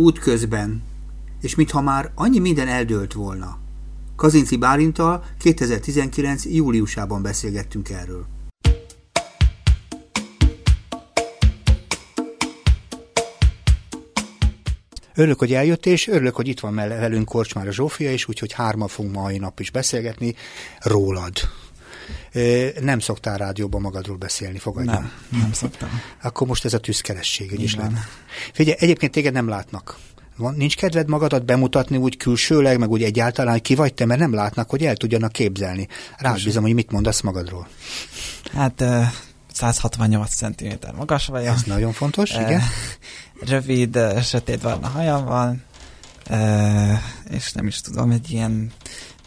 útközben, és mintha már annyi minden eldőlt volna. Kazinci Bálintal 2019. júliusában beszélgettünk erről. Örülök, hogy eljött, és örülök, hogy itt van velünk Korcsmára Zsófia, és úgyhogy hárma fogunk mai nap is beszélgetni rólad. Nem szoktál rádióban magadról beszélni, fogadj Nem, nem szoktam. Akkor most ez a tűzkeresség, egy is lehet. Figyelj, egyébként téged nem látnak. Van, nincs kedved magadat bemutatni úgy külsőleg, meg úgy egyáltalán, hogy ki vagy te, mert nem látnak, hogy el tudjanak képzelni. Rábízom, hogy mit mondasz magadról. Hát 168 cm magas vagyok. Ez nagyon fontos, igen. Rövid, sötét barna hajam van, és nem is tudom, egy ilyen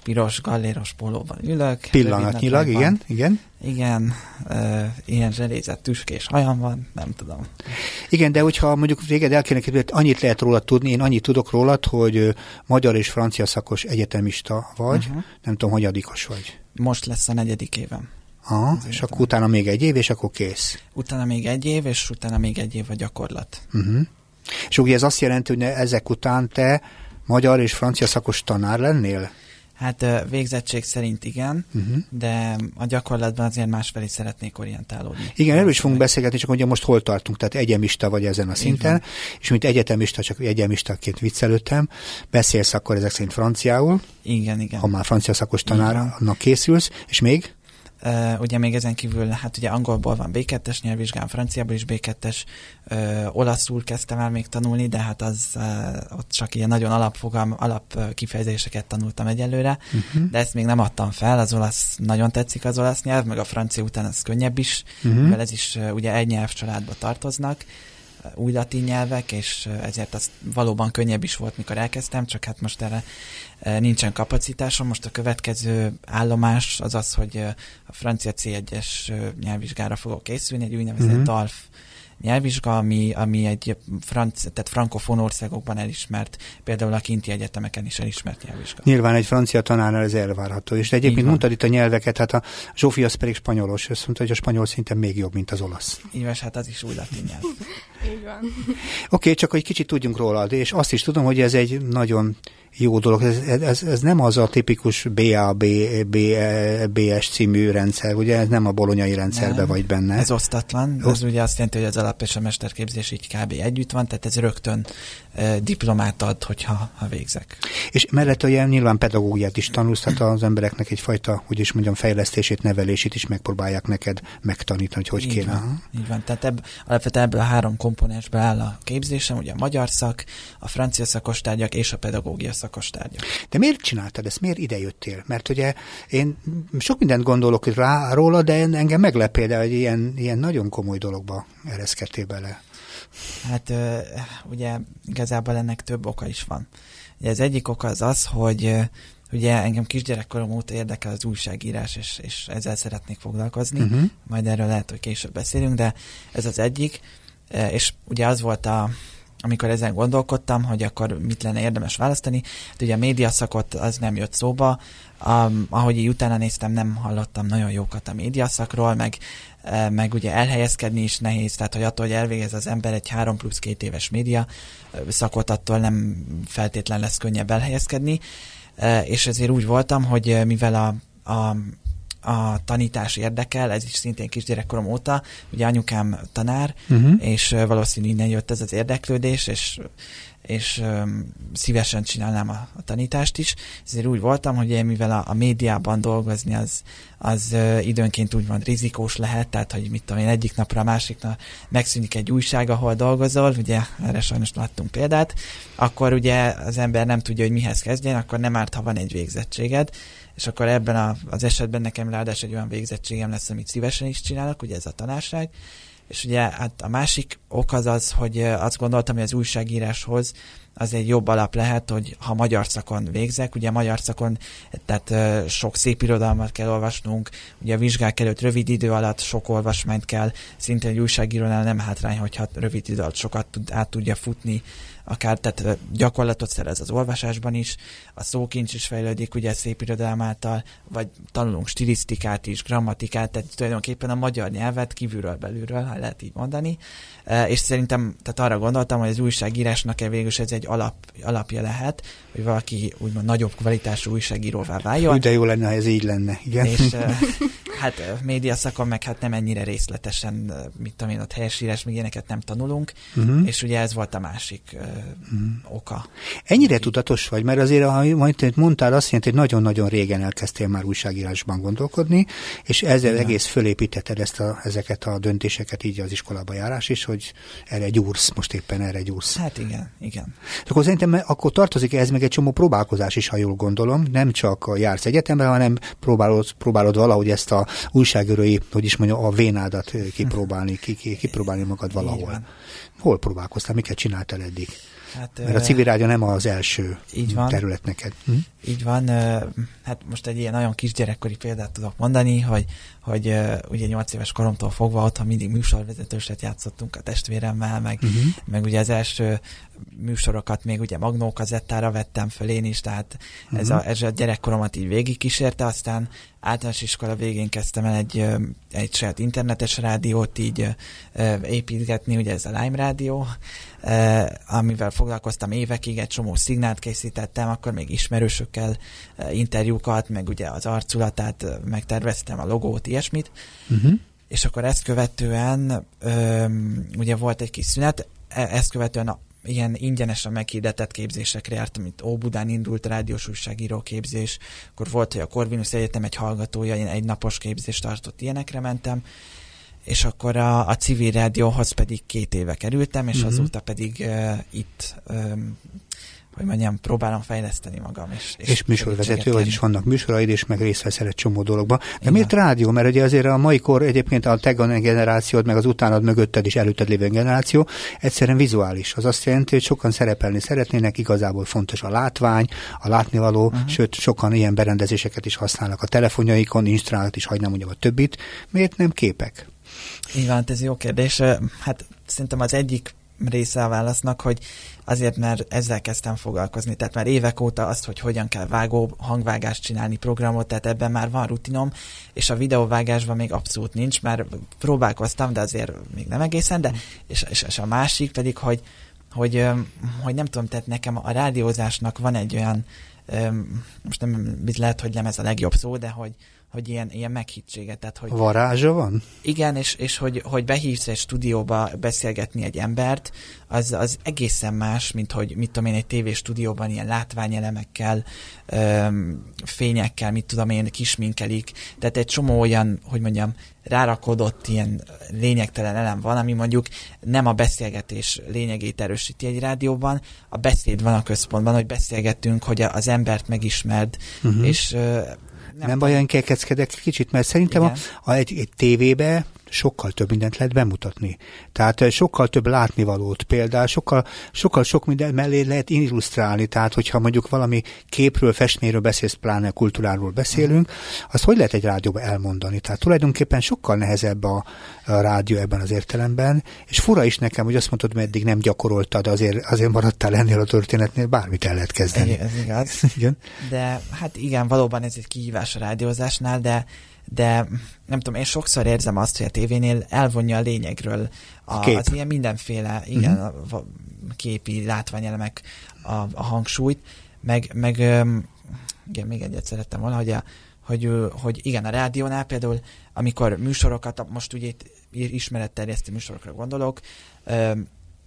piros galléros pólóban ülök. Pillanatnyilag, igen, igen. Igen, uh, ilyen zselézett tüskés hajam van, nem tudom. Igen, de hogyha mondjuk véged el kéne képzelni, annyit lehet rólad tudni, én annyit tudok rólad, hogy magyar és francia szakos egyetemista vagy, uh-huh. nem tudom, hogy adikos vagy. Most lesz a negyedik évem. Aha, és akkor utána még egy év, és akkor kész. Utána még egy év, és utána még egy év a gyakorlat. Uh-huh. És ugye ez azt jelenti, hogy ezek után te magyar és francia szakos tanár lennél? Hát végzettség szerint igen, uh-huh. de a gyakorlatban azért másfelé szeretnék orientálódni. Igen, erről is fogunk beszélgetni, csak ugye most hol tartunk, tehát egyemista vagy ezen a szinten, és mint egyetemista, csak egyemistaként viccelődtem, beszélsz akkor ezek szerint franciául. Igen, igen. Ha már francia szakos tanárnak készülsz, és még? Uh, ugye még ezen kívül, hát ugye angolból van B2-es nyelvvizsgám, franciából is B2-es, uh, olaszul kezdtem el még tanulni, de hát az uh, ott csak ilyen nagyon alapfogalm, alap kifejezéseket tanultam egyelőre, uh-huh. de ezt még nem adtam fel, az olasz nagyon tetszik az olasz nyelv, meg a francia után az könnyebb is, uh-huh. mivel ez is uh, ugye egy nyelvcsaládba tartoznak, új latin nyelvek, és ezért az valóban könnyebb is volt, mikor elkezdtem, csak hát most erre nincsen kapacitásom. Most a következő állomás az az, hogy a francia C1-es nyelvvizsgára fogok készülni, egy úgynevezett uh-huh. DALF nyelvvizsga, ami, ami egy franc, tehát frankofon országokban elismert, például a kinti egyetemeken is elismert nyelvvizsga. Nyilván egy francia tanárnál ez elvárható. És egyébként mondtad itt a nyelveket, hát a Zsófi az pedig spanyolos, azt mondta, hogy a spanyol szinten még jobb, mint az olasz. Így hát az is új latin nyelv. Így van. Oké, okay, csak hogy kicsit tudjunk róla, és azt is tudom, hogy ez egy nagyon jó dolog. Ez, ez, ez nem az a tipikus BA, BS című rendszer, ugye ez nem a bolonyai rendszerbe nem, vagy benne. Ez osztatlan, Oszt... ez ugye azt jelenti, hogy az alap és a mesterképzés így kb. együtt van, tehát ez rögtön e, diplomát ad, hogyha ha végzek. És mellett olyan nyilván pedagógiát is tanulsz, tehát az embereknek egyfajta, hogy is mondjam, fejlesztését, nevelését is megpróbálják neked megtanítani, hogy hogy így kéne. Van, így van, tehát ebb, alapvetően ebből a három komponensből áll a képzésem, ugye a magyar szak, a francia szakos tárgyak és a pedagógia szakos tárgyak. De miért csináltad ezt? Miért idejöttél? Mert ugye én sok mindent gondolok rá róla, de engem meglep például, hogy ilyen, ilyen nagyon komoly dologba ereszkedtél bele. Hát ugye igazából ennek több oka is van. Ugye az egyik oka az az, hogy ugye engem kisgyerekkorom óta érdekel az újságírás, és, és ezzel szeretnék foglalkozni. Uh-huh. Majd erről lehet, hogy később beszélünk, de ez az egyik. És ugye az volt a, amikor ezen gondolkodtam, hogy akkor mit lenne érdemes választani, hát ugye a médiaszakot az nem jött szóba, um, ahogy így utána néztem, nem hallottam nagyon jókat a médiaszakról, meg, meg ugye elhelyezkedni is nehéz, tehát hogy attól, hogy elvégez az ember egy 3 plusz 2 éves média szakot, attól nem feltétlen lesz könnyebb elhelyezkedni, és ezért úgy voltam, hogy mivel a, a a tanítás érdekel, ez is szintén kisgyerekkorom óta, ugye anyukám tanár, uh-huh. és valószínű innen jött ez az érdeklődés, és és um, szívesen csinálnám a, a tanítást is. Ezért úgy voltam, hogy én mivel a, a médiában dolgozni az, az uh, időnként úgymond rizikós lehet, tehát hogy mit tudom én, egyik napra a másikra megszűnik egy újság, ahol dolgozol, ugye erre sajnos láttunk példát, akkor ugye az ember nem tudja, hogy mihez kezdjen, akkor nem árt, ha van egy végzettséged, és akkor ebben a, az esetben nekem ráadásul egy olyan végzettségem lesz, amit szívesen is csinálok, ugye ez a tanárság, és ugye hát a másik ok az az, hogy azt gondoltam, hogy az újságíráshoz az egy jobb alap lehet, hogy ha magyar szakon végzek, ugye magyar szakon, tehát sok szép irodalmat kell olvasnunk, ugye a vizsgák előtt rövid idő alatt sok olvasmányt kell, szintén egy újságírónál nem hátrány, hogyha rövid idő alatt sokat tud, át tudja futni akár tehát gyakorlatot szerez az olvasásban is, a szókincs is fejlődik, ugye szép irodalom által, vagy tanulunk stilisztikát is, grammatikát, tehát tulajdonképpen a magyar nyelvet kívülről belülről, ha lehet így mondani, és szerintem, tehát arra gondoltam, hogy az újságírásnak -e végül ez egy egy alap, alapja lehet, hogy valaki úgymond nagyobb kvalitású újságíróvá váljon. De jó lenne, ha ez így lenne, igen. És hát média szakon meg hát nem ennyire részletesen, mit tudom én, ott helyesírás, még ilyeneket nem tanulunk, uh-huh. és ugye ez volt a másik uh-huh. oka. Ennyire tudatos vagy, mert azért, ha majd mondtál, azt jelenti, hogy nagyon-nagyon régen elkezdtél már újságírásban gondolkodni, és ezzel igen. egész fölépítetted ezt a, ezeket a döntéseket így az iskolába járás is, hogy erre gyúrsz, most éppen erre gyúrsz. Hát igen, igen. Akkor szerintem akkor tartozik ez meg egy csomó próbálkozás is, ha jól gondolom, nem csak jársz egyetemre, hanem próbálod, próbálod valahogy ezt a újságírói, hogy is mondja, a vénádat kipróbálni, kipróbálni magad valahol. Hol próbálkoztál, miket csináltál eddig? Hát, Mert a civil rádió nem az első így van, terület neked. Hm? Így van. Hát most egy ilyen nagyon kisgyerekkori példát tudok mondani, hogy, hogy ugye 8 éves koromtól fogva otthon mindig műsorvezetőset játszottunk a testvéremmel, meg, uh-huh. meg ugye az első műsorokat még ugye Magnó kazettára vettem föl én is, tehát uh-huh. ez, a, mhm. ez a gyerekkoromat így végig kísérte, aztán általános iskola végén kezdtem el egy, egy saját internetes rádiót így építgetni, ugye ez a Lime rádió, amivel foglalkoztam évekig, egy csomó szignált készítettem, akkor még ismerősökkel interjúkat, meg ugye az arculatát megterveztem, a logót, ilyesmit, uh-huh. és akkor ezt követően ugye volt egy kis szünet, e, ezt követően a ilyen ingyenesen meghirdetett képzésekre jártam, mint Óbudán indult rádiós újságíró képzés, akkor volt, hogy a Corvinus Egyetem egy hallgatója, én egy napos képzést tartott, ilyenekre mentem, és akkor a, a civil rádióhoz pedig két éve kerültem, és uh-huh. azóta pedig uh, itt um, hogy mondjam, próbálom fejleszteni magam. És, és, és műsorvezető, vagyis vannak műsoraid, és meg részt veszel egy csomó dologba. De Igen. miért rádió? Mert ugye azért a mai kor egyébként a te generációd, meg az utánad mögötted is előtted lévő generáció egyszerűen vizuális. Az azt jelenti, hogy sokan szerepelni szeretnének, igazából fontos a látvány, a látnivaló, uh-huh. sőt, sokan ilyen berendezéseket is használnak a telefonjaikon, instrált is, hagynám mondjam a többit. Miért nem képek? Igen, hát ez jó kérdés. Hát szerintem az egyik része a válasznak, hogy azért, mert ezzel kezdtem foglalkozni. Tehát már évek óta azt, hogy hogyan kell vágó hangvágást csinálni programot, tehát ebben már van rutinom, és a videóvágásban még abszolút nincs, mert próbálkoztam, de azért még nem egészen, de és, és, és a másik pedig, hogy, hogy, hogy nem tudom, tehát nekem a rádiózásnak van egy olyan, most nem lehet, hogy nem ez a legjobb szó, de hogy, hogy ilyen, ilyen meghittséget. Tehát, hogy, Varázsa van? Igen, és, és hogy, hogy behívsz egy stúdióba beszélgetni egy embert, az, az egészen más, mint hogy mit tudom én, egy tévéstúdióban ilyen látványelemekkel, öm, fényekkel, mit tudom én, kisminkelik. Tehát egy csomó olyan, hogy mondjam, rárakodott ilyen lényegtelen elem van, ami mondjuk nem a beszélgetés lényegét erősíti egy rádióban, a beszéd van a központban, hogy beszélgetünk, hogy az embert megismerd, uh-huh. és nem, nem baj, olyan kekeckedek kicsit, mert szerintem a, a, egy, egy tévébe sokkal több mindent lehet bemutatni. Tehát eh, sokkal több látnivalót például, sokkal, sokkal sok minden mellé lehet illusztrálni. Tehát, hogyha mondjuk valami képről, festményről beszélsz, pláne kultúráról beszélünk, azt hogy lehet egy rádióban elmondani? Tehát tulajdonképpen sokkal nehezebb a, a rádió ebben az értelemben, és fura is nekem, hogy azt mondtad, hogy eddig nem gyakoroltad, azért, azért maradtál ennél a történetnél, bármit el lehet kezdeni. Ez igaz. igen. De hát igen, valóban ez egy kihívás a rádiózásnál, de de nem tudom, én sokszor érzem azt, hogy a tévénél elvonja a lényegről a, Kép. az ilyen mindenféle, igen, uh-huh. a képi látványelemek a, a hangsúlyt, meg, meg igen, még egyet szerettem volna, hogy, a, hogy, hogy igen, a rádiónál például, amikor műsorokat, most ugye itt ismeretterjesztő műsorokra gondolok,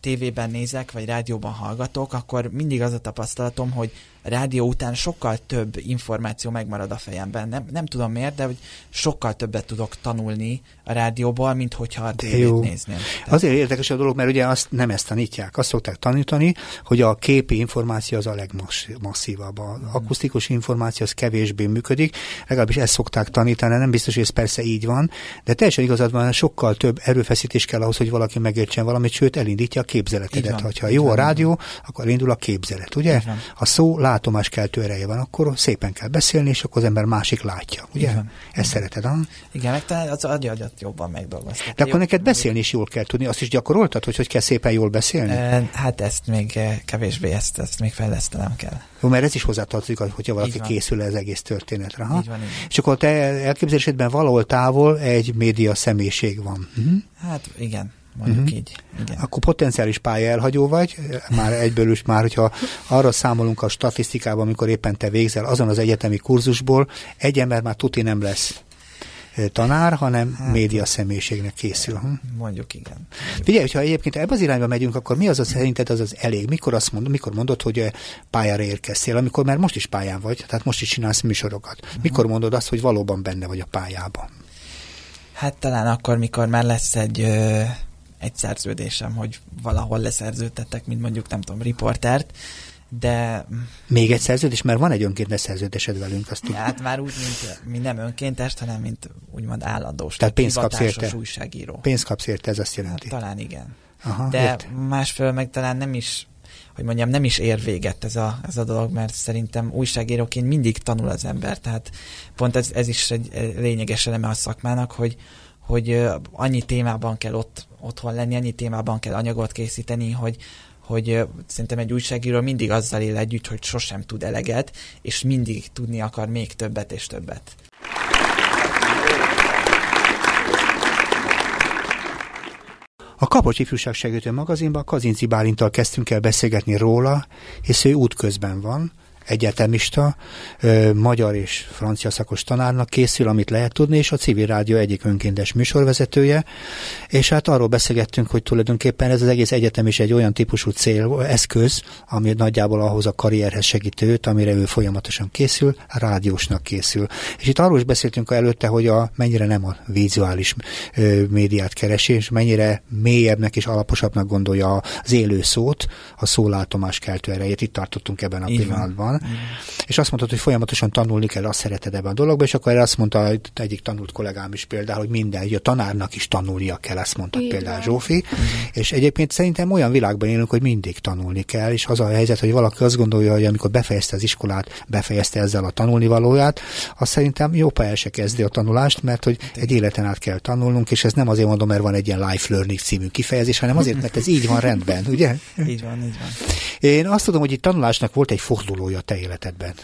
tévében nézek, vagy rádióban hallgatok, akkor mindig az a tapasztalatom, hogy rádió után sokkal több információ megmarad a fejemben. Nem, nem tudom miért, de hogy sokkal többet tudok tanulni a rádióból, mint hogyha a tévét nézném. Tehát... Azért érdekes a dolog, mert ugye azt nem ezt tanítják. Azt szokták tanítani, hogy a képi információ az a legmasszívabb. A hmm. akusztikus információ az kevésbé működik, legalábbis ezt szokták tanítani, nem biztos, hogy ez persze így van, de teljesen igazad van, sokkal több erőfeszítés kell ahhoz, hogy valaki megértsen valamit, sőt elindítja képzeletedet. Ha jó a rádió, akkor indul a képzelet, ugye? A szó lát látomáskeltő ereje van, akkor szépen kell beszélni, és akkor az ember másik látja. Ugye? Igen. Ezt szereted, ha? Igen, meg te az agyadat jobban megdolgoztad. De akkor neked beszélni is jól kell tudni. Azt is gyakoroltad, hogy hogy kell szépen jól beszélni? E, hát ezt még kevésbé, ezt, ezt még fejlesztenem kell. Jó, mert ez is hozzátartozik, hogyha valaki készül az egész történetre. Ha? Így van, így. És akkor te elképzelésedben valahol távol egy média személyiség van. Hm? Hát igen, mondjuk uh-huh. így. Igen. Akkor potenciális pálya elhagyó vagy, már egyből is már, hogyha arra számolunk a statisztikában, amikor éppen te végzel azon az egyetemi kurzusból, egy ember már tuti nem lesz tanár, hanem hát, média személyiségnek készül. Hm? Mondjuk igen. Figyelj, hogyha egyébként ebbe az irányba megyünk, akkor mi az az szerinted az az elég? Mikor azt mondod, mikor mondod, hogy pályára érkeztél, amikor már most is pályán vagy, tehát most is csinálsz műsorokat. Uh-huh. Mikor mondod azt, hogy valóban benne vagy a pályában? Hát talán akkor, mikor már lesz egy ö, egy szerződésem, hogy valahol leszerződtetek, mint mondjuk, nem tudom, riportert, de... Még egy szerződés, mert van egy önkéntes szerződésed velünk, azt tudjuk. Hát már úgy, mint, mint nem önkéntes, hanem mint úgymond állandós. Tehát pénzt kapsz érte. újságíró. Pénzt kapsz érte, ez azt jelenti. Hát, talán igen. Aha, de ért. másfél meg talán nem is hogy mondjam, nem is ér véget ez a, ez a dolog, mert szerintem újságíróként mindig tanul az ember, tehát pont ez, ez is egy lényeges eleme a szakmának, hogy, hogy annyi témában kell ott otthon lenni, annyi témában kell anyagot készíteni, hogy, hogy szerintem egy újságíró mindig azzal él együtt, hogy sosem tud eleget, és mindig tudni akar még többet és többet. A Kapocs Ifjúság Segítő magazinban Kazinci Bálintal kezdtünk el beszélgetni róla, és ő útközben van, egyetemista, magyar és francia szakos tanárnak készül, amit lehet tudni, és a civil rádió egyik önkéntes műsorvezetője, és hát arról beszélgettünk, hogy tulajdonképpen ez az egész egyetem is egy olyan típusú cél, eszköz, ami nagyjából ahhoz a karrierhez segítőt, amire ő folyamatosan készül, rádiósnak készül. És itt arról is beszéltünk előtte, hogy a, mennyire nem a vizuális ö, médiát keresi, és mennyire mélyebbnek és alaposabbnak gondolja az élő szót, a szólátomás keltő erejét. Itt tartottunk ebben a Így pillanatban. Van. Mm. És azt mondtad, hogy folyamatosan tanulni kell, azt szereted ebben a dologba, és akkor erre azt mondta egyik tanult kollégám is például, hogy minden, hogy a tanárnak is tanulnia kell, azt mondta például Zsófi. Mm. És egyébként szerintem olyan világban élünk, hogy mindig tanulni kell, és az a helyzet, hogy valaki azt gondolja, hogy amikor befejezte az iskolát, befejezte ezzel a tanulnivalóját, azt szerintem jó el se kezdi a tanulást, mert hogy egy életen át kell tanulnunk, és ez nem azért mondom, mert van egy ilyen life learning című kifejezés, hanem azért, mert ez így van rendben, ugye? Így van, így van. Én azt tudom, hogy itt tanulásnak volt egy fordulója te életedben.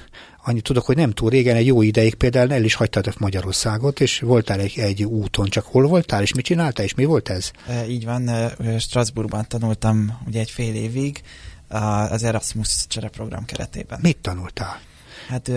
Annyit tudok, hogy nem túl régen, egy jó ideig például el is hagytad Magyarországot, és voltál egy, egy úton, csak hol voltál, és mit csináltál, és mi volt ez? E, így van, Strasbourgban tanultam ugye egy fél évig az Erasmus csereprogram keretében. Mit tanultál? Hát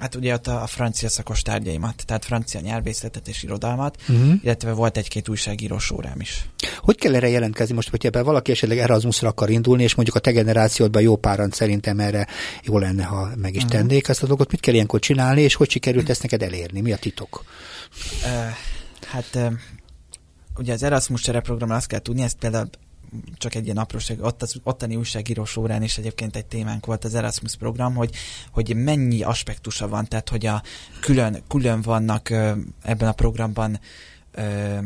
Hát ugye ott a, a francia szakos tárgyaimat, tehát francia nyelvészetet és irodalmat, uh-huh. illetve volt egy-két újságírós órám is. Hogy kell erre jelentkezni most, hogyha ebben valaki esetleg Erasmusra akar indulni, és mondjuk a te generációdban jó páran szerintem erre jó lenne, ha meg is uh-huh. tennék ezt a dolgot. Mit kell ilyenkor csinálni, és hogy sikerült ezt neked elérni? Mi a titok? Uh, hát uh, ugye az Erasmus csereprogramra azt kell tudni, ezt például csak egy ilyen apróság, ott az ottani újságírós órán is egyébként egy témánk volt az Erasmus program, hogy, hogy mennyi aspektusa van, tehát hogy a külön, külön vannak ebben a programban ö,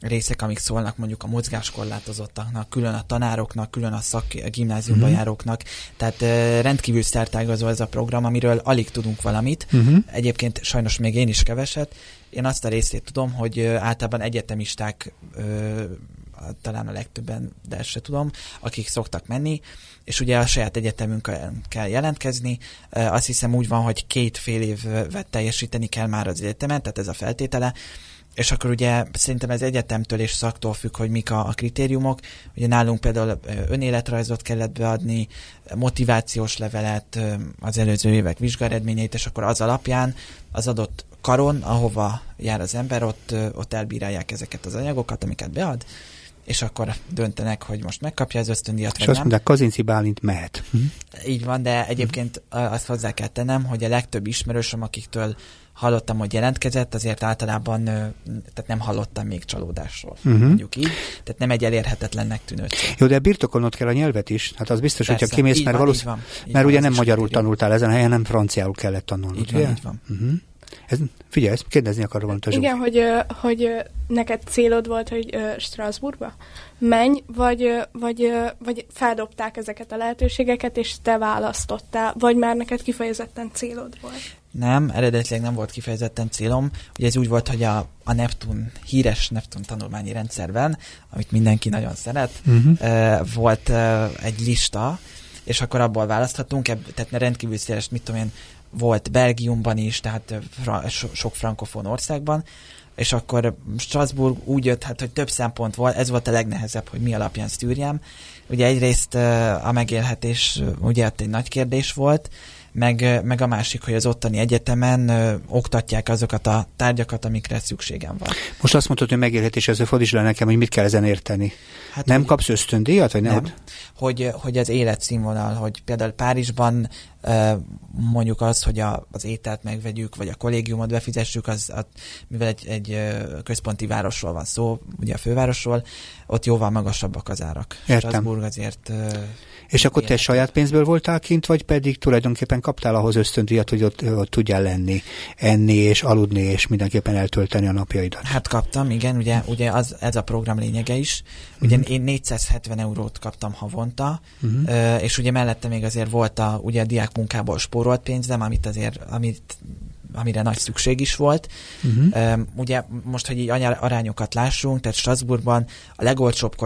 részek, amik szólnak mondjuk a mozgáskorlátozottaknak, külön a tanároknak, külön a szak a gimnáziumba uh-huh. járóknak, tehát ö, rendkívül szertágazó ez a program, amiről alig tudunk valamit. Uh-huh. Egyébként sajnos még én is keveset. Én azt a részét tudom, hogy ö, általában egyetemisták ö, talán a legtöbben, de ezt se tudom, akik szoktak menni, és ugye a saját egyetemünkön kell jelentkezni. Azt hiszem úgy van, hogy két fél évet teljesíteni kell már az egyetemen, tehát ez a feltétele, és akkor ugye szerintem ez egyetemtől és szaktól függ, hogy mik a, a kritériumok. Ugye nálunk például önéletrajzot kellett beadni, motivációs levelet, az előző évek vizsgaredményeit, és akkor az alapján az adott karon, ahova jár az ember, ott, ott elbírálják ezeket az anyagokat, amiket bead, és akkor döntenek, hogy most megkapja az ösztöndíjat, És azt mondják, Kazinci Bálint mehet. Hm? Így van, de egyébként azt hozzá kell tennem, hogy a legtöbb ismerősöm, akiktől hallottam, hogy jelentkezett, azért általában tehát nem hallottam még csalódásról, uh-huh. mondjuk így. Tehát nem egy elérhetetlennek tűnő. Jó, de birtokolnod kell a nyelvet is. Hát az biztos, Persze, hogyha kimész, mert valószínűleg, mert ugye nem magyarul tanultál ezen a helyen, nem franciául kellett tanulnod. Így van, ugye? így van. Uh-huh. Ez, figyelj, ezt kérdezni akarok valamit a Igen, hogy, hogy neked célod volt, hogy Strasbourgba menj, vagy, vagy, vagy feldobták ezeket a lehetőségeket, és te választottál, vagy már neked kifejezetten célod volt? Nem, eredetileg nem volt kifejezetten célom. Ugye ez úgy volt, hogy a, a Neptun, híres Neptun tanulmányi rendszerben, amit mindenki nagyon szeret, uh-huh. volt egy lista, és akkor abból választhatunk, ebb, tehát rendkívül széles, mit tudom én, volt Belgiumban is, tehát fra, so, sok frankofon országban, és akkor Strasbourg úgy jött, hát, hogy több szempont volt, ez volt a legnehezebb, hogy mi alapján szűrjem. Ugye egyrészt a megélhetés ugye egy nagy kérdés volt, meg, meg a másik, hogy az ottani egyetemen ö, oktatják azokat a tárgyakat, amikre szükségem van. Most azt mondtad, hogy megélhetés, ezzel fordíts le nekem, hogy mit kell ezen érteni. Hát, nem hogy, kapsz ösztöndíjat, vagy nem? nem? Hogy, hogy az életszínvonal, hogy például Párizsban mondjuk az, hogy a, az ételt megvegyük, vagy a kollégiumot befizessük, az, az mivel egy, egy központi városról van szó, ugye a fővárosról, ott jóval magasabbak az árak. Értem. Strasbourg azért és akkor te saját pénzből voltál kint, vagy pedig tulajdonképpen kaptál ahhoz ösztöndíjat, hogy ott, ott tudjál lenni, enni és aludni, és mindenképpen eltölteni a napjaidat? Hát kaptam, igen, ugye, ugye az, ez a program lényege is. Ugye uh-huh. én 470 eurót kaptam havonta, uh-huh. és ugye mellette még azért volt a, ugye a diák munkából spórolt pénzem, amit azért, amit amire nagy szükség is volt. Uh-huh. Ugye most, hogy így arányokat lássunk, tehát Strasbourgban a legolcsóbb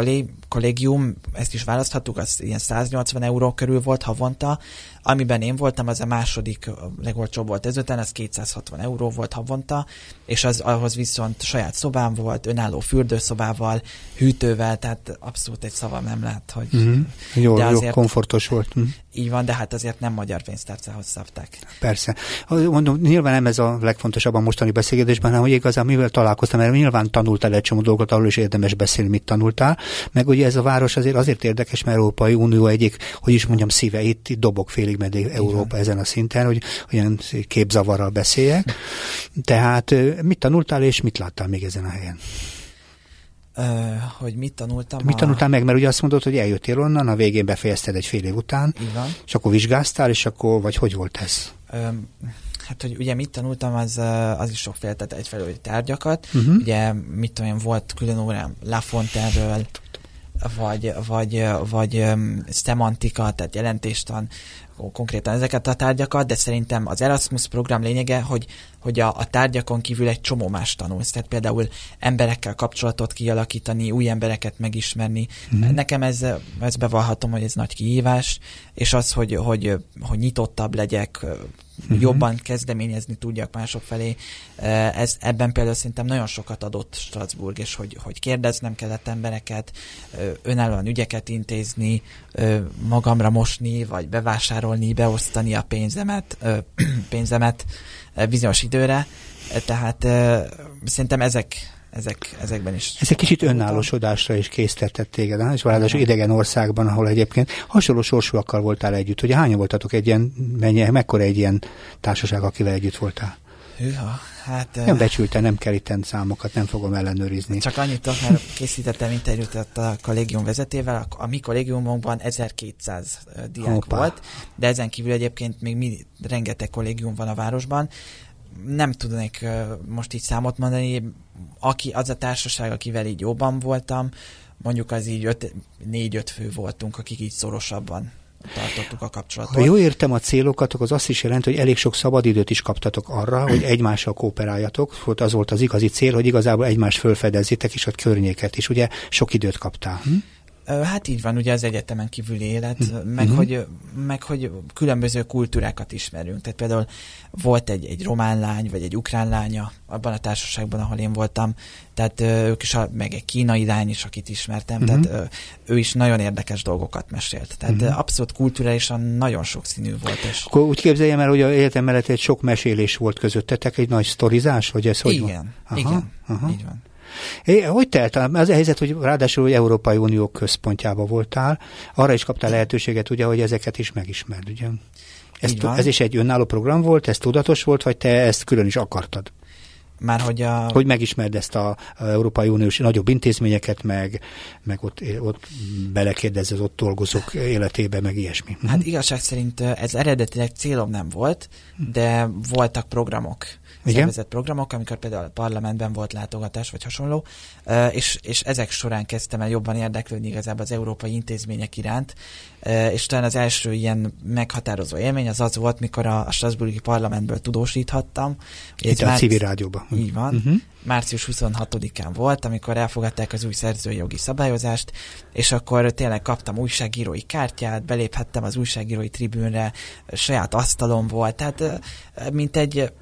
kollégium, ezt is választhattuk, az ilyen 180 euró körül volt havonta, Amiben én voltam, az a második legolcsóbb volt ezután, az 260 euró volt havonta, és az ahhoz viszont saját szobám volt, önálló fürdőszobával, hűtővel, tehát abszolút egy szavam nem lehet, hogy... Mm-hmm. Jó, de azért, jó, komfortos volt. Mm. Így van, de hát azért nem magyar pénztárcához szabták. Persze. Mondom, nyilván nem ez a legfontosabb a mostani beszélgetésben, hanem hogy igazán mivel találkoztam, mert nyilván tanultál egy csomó dolgot, arról is érdemes beszélni, mit tanultál. Meg ugye ez a város azért azért érdekes, mert Európai Unió egyik, hogy is mondjam, szíve itt, itt dobok félig meddig Európa ezen a szinten, hogy olyan képzavarral beszéljek. Tehát mit tanultál és mit láttál még ezen a helyen? Hogy mit tanultam? Mit a... tanultál meg? Mert ugye azt mondod, hogy eljöttél onnan, a végén befejezted egy fél év után, Igen. és akkor vizsgáztál, és akkor, vagy hogy volt ez? Hát, hogy ugye mit tanultam, az, az is sokféle, tehát egyfelől tárgyakat, uh-huh. ugye mit tudom én, volt külön órám Lafontaine-ről, vagy, vagy, vagy um, szemantika, tehát jelentéstan, konkrétan ezeket a tárgyakat, de szerintem az Erasmus program lényege, hogy, hogy a, a tárgyakon kívül egy csomó más tanulsz. Tehát például emberekkel kapcsolatot kialakítani, új embereket megismerni. Mm. Nekem ez, ez bevallhatom, hogy ez nagy kihívás, és az, hogy, hogy, hogy nyitottabb legyek, uh-huh. jobban kezdeményezni tudjak mások felé. Ez, ebben például szerintem nagyon sokat adott Strasbourg, és hogy, hogy kérdeznem kellett embereket, önállóan ügyeket intézni, magamra mosni, vagy bevásárolni, beosztani a pénzemet, pénzemet bizonyos időre. Tehát szerintem ezek, ezek, ezekben is. Ez egy kicsit önállósodásra is késztetett téged, és ráadásul idegen országban, ahol egyébként hasonló sorsúakkal voltál együtt. Ugye hányan voltatok egy ilyen, mennyi, mekkora egy ilyen társaság, akivel együtt voltál? Hűha, hát... Nem becsülte, nem kell itten számokat, nem fogom ellenőrizni. Csak annyit tudok, mert készítettem interjút a kollégium vezetével, a, mi kollégiumunkban 1200 diák Opa. volt, de ezen kívül egyébként még mi, rengeteg kollégium van a városban, nem tudnék most így számot mondani, aki, az a társaság, akivel így jobban voltam, mondjuk az így négy-öt fő voltunk, akik így szorosabban tartottuk a kapcsolatot. Ha jó értem a célokat, az azt is jelenti, hogy elég sok szabadidőt is kaptatok arra, hogy egymással kooperáljatok. Volt az volt az igazi cél, hogy igazából egymást fölfedezzétek, és a környéket is. Ugye sok időt kaptál. Hm? Hát így van, ugye az egyetemen kívüli élet, mm. meg, mm-hmm. hogy, meg hogy különböző kultúrákat ismerünk. Tehát például volt egy, egy román lány, vagy egy ukrán lánya abban a társaságban, ahol én voltam, tehát ők is, meg egy kínai lány is, akit ismertem, mm-hmm. tehát ő is nagyon érdekes dolgokat mesélt. Tehát mm-hmm. abszolút kulturálisan nagyon sokszínű volt. És... Akkor úgy képzeljem el, hogy a életem mellett egy sok mesélés volt közöttetek, egy nagy sztorizás, hogy ez hogy igen, van? Aha, igen, aha. így van. É, hogy telt? Az a helyzet, hogy ráadásul hogy Európai Unió központjába voltál, arra is kaptál lehetőséget, ugye, hogy ezeket is megismerd, ugye? Ez, ez is egy önálló program volt, ez tudatos volt, vagy te ezt külön is akartad? Már hogy a... Hogy megismerd ezt a, a Európai Uniós nagyobb intézményeket, meg, meg ott, ott belekérdez az ott dolgozók életébe, meg ilyesmi. Hát igazság szerint ez eredetileg célom nem volt, de voltak programok Igen? szervezett programok, amikor például a parlamentben volt látogatás, vagy hasonló, és, és ezek során kezdtem el jobban érdeklődni igazából az európai intézmények iránt, és talán az első ilyen meghatározó élmény az az volt, mikor a, a Strasburgi parlamentből tudósíthattam. Itt a márci... civil rádióban. Így van. Uh-huh. Március 26-án volt, amikor elfogadták az új szerzőjogi szabályozást, és akkor tényleg kaptam újságírói kártyát, beléphettem az újságírói tribűnre, saját asztalom volt, tehát mint egy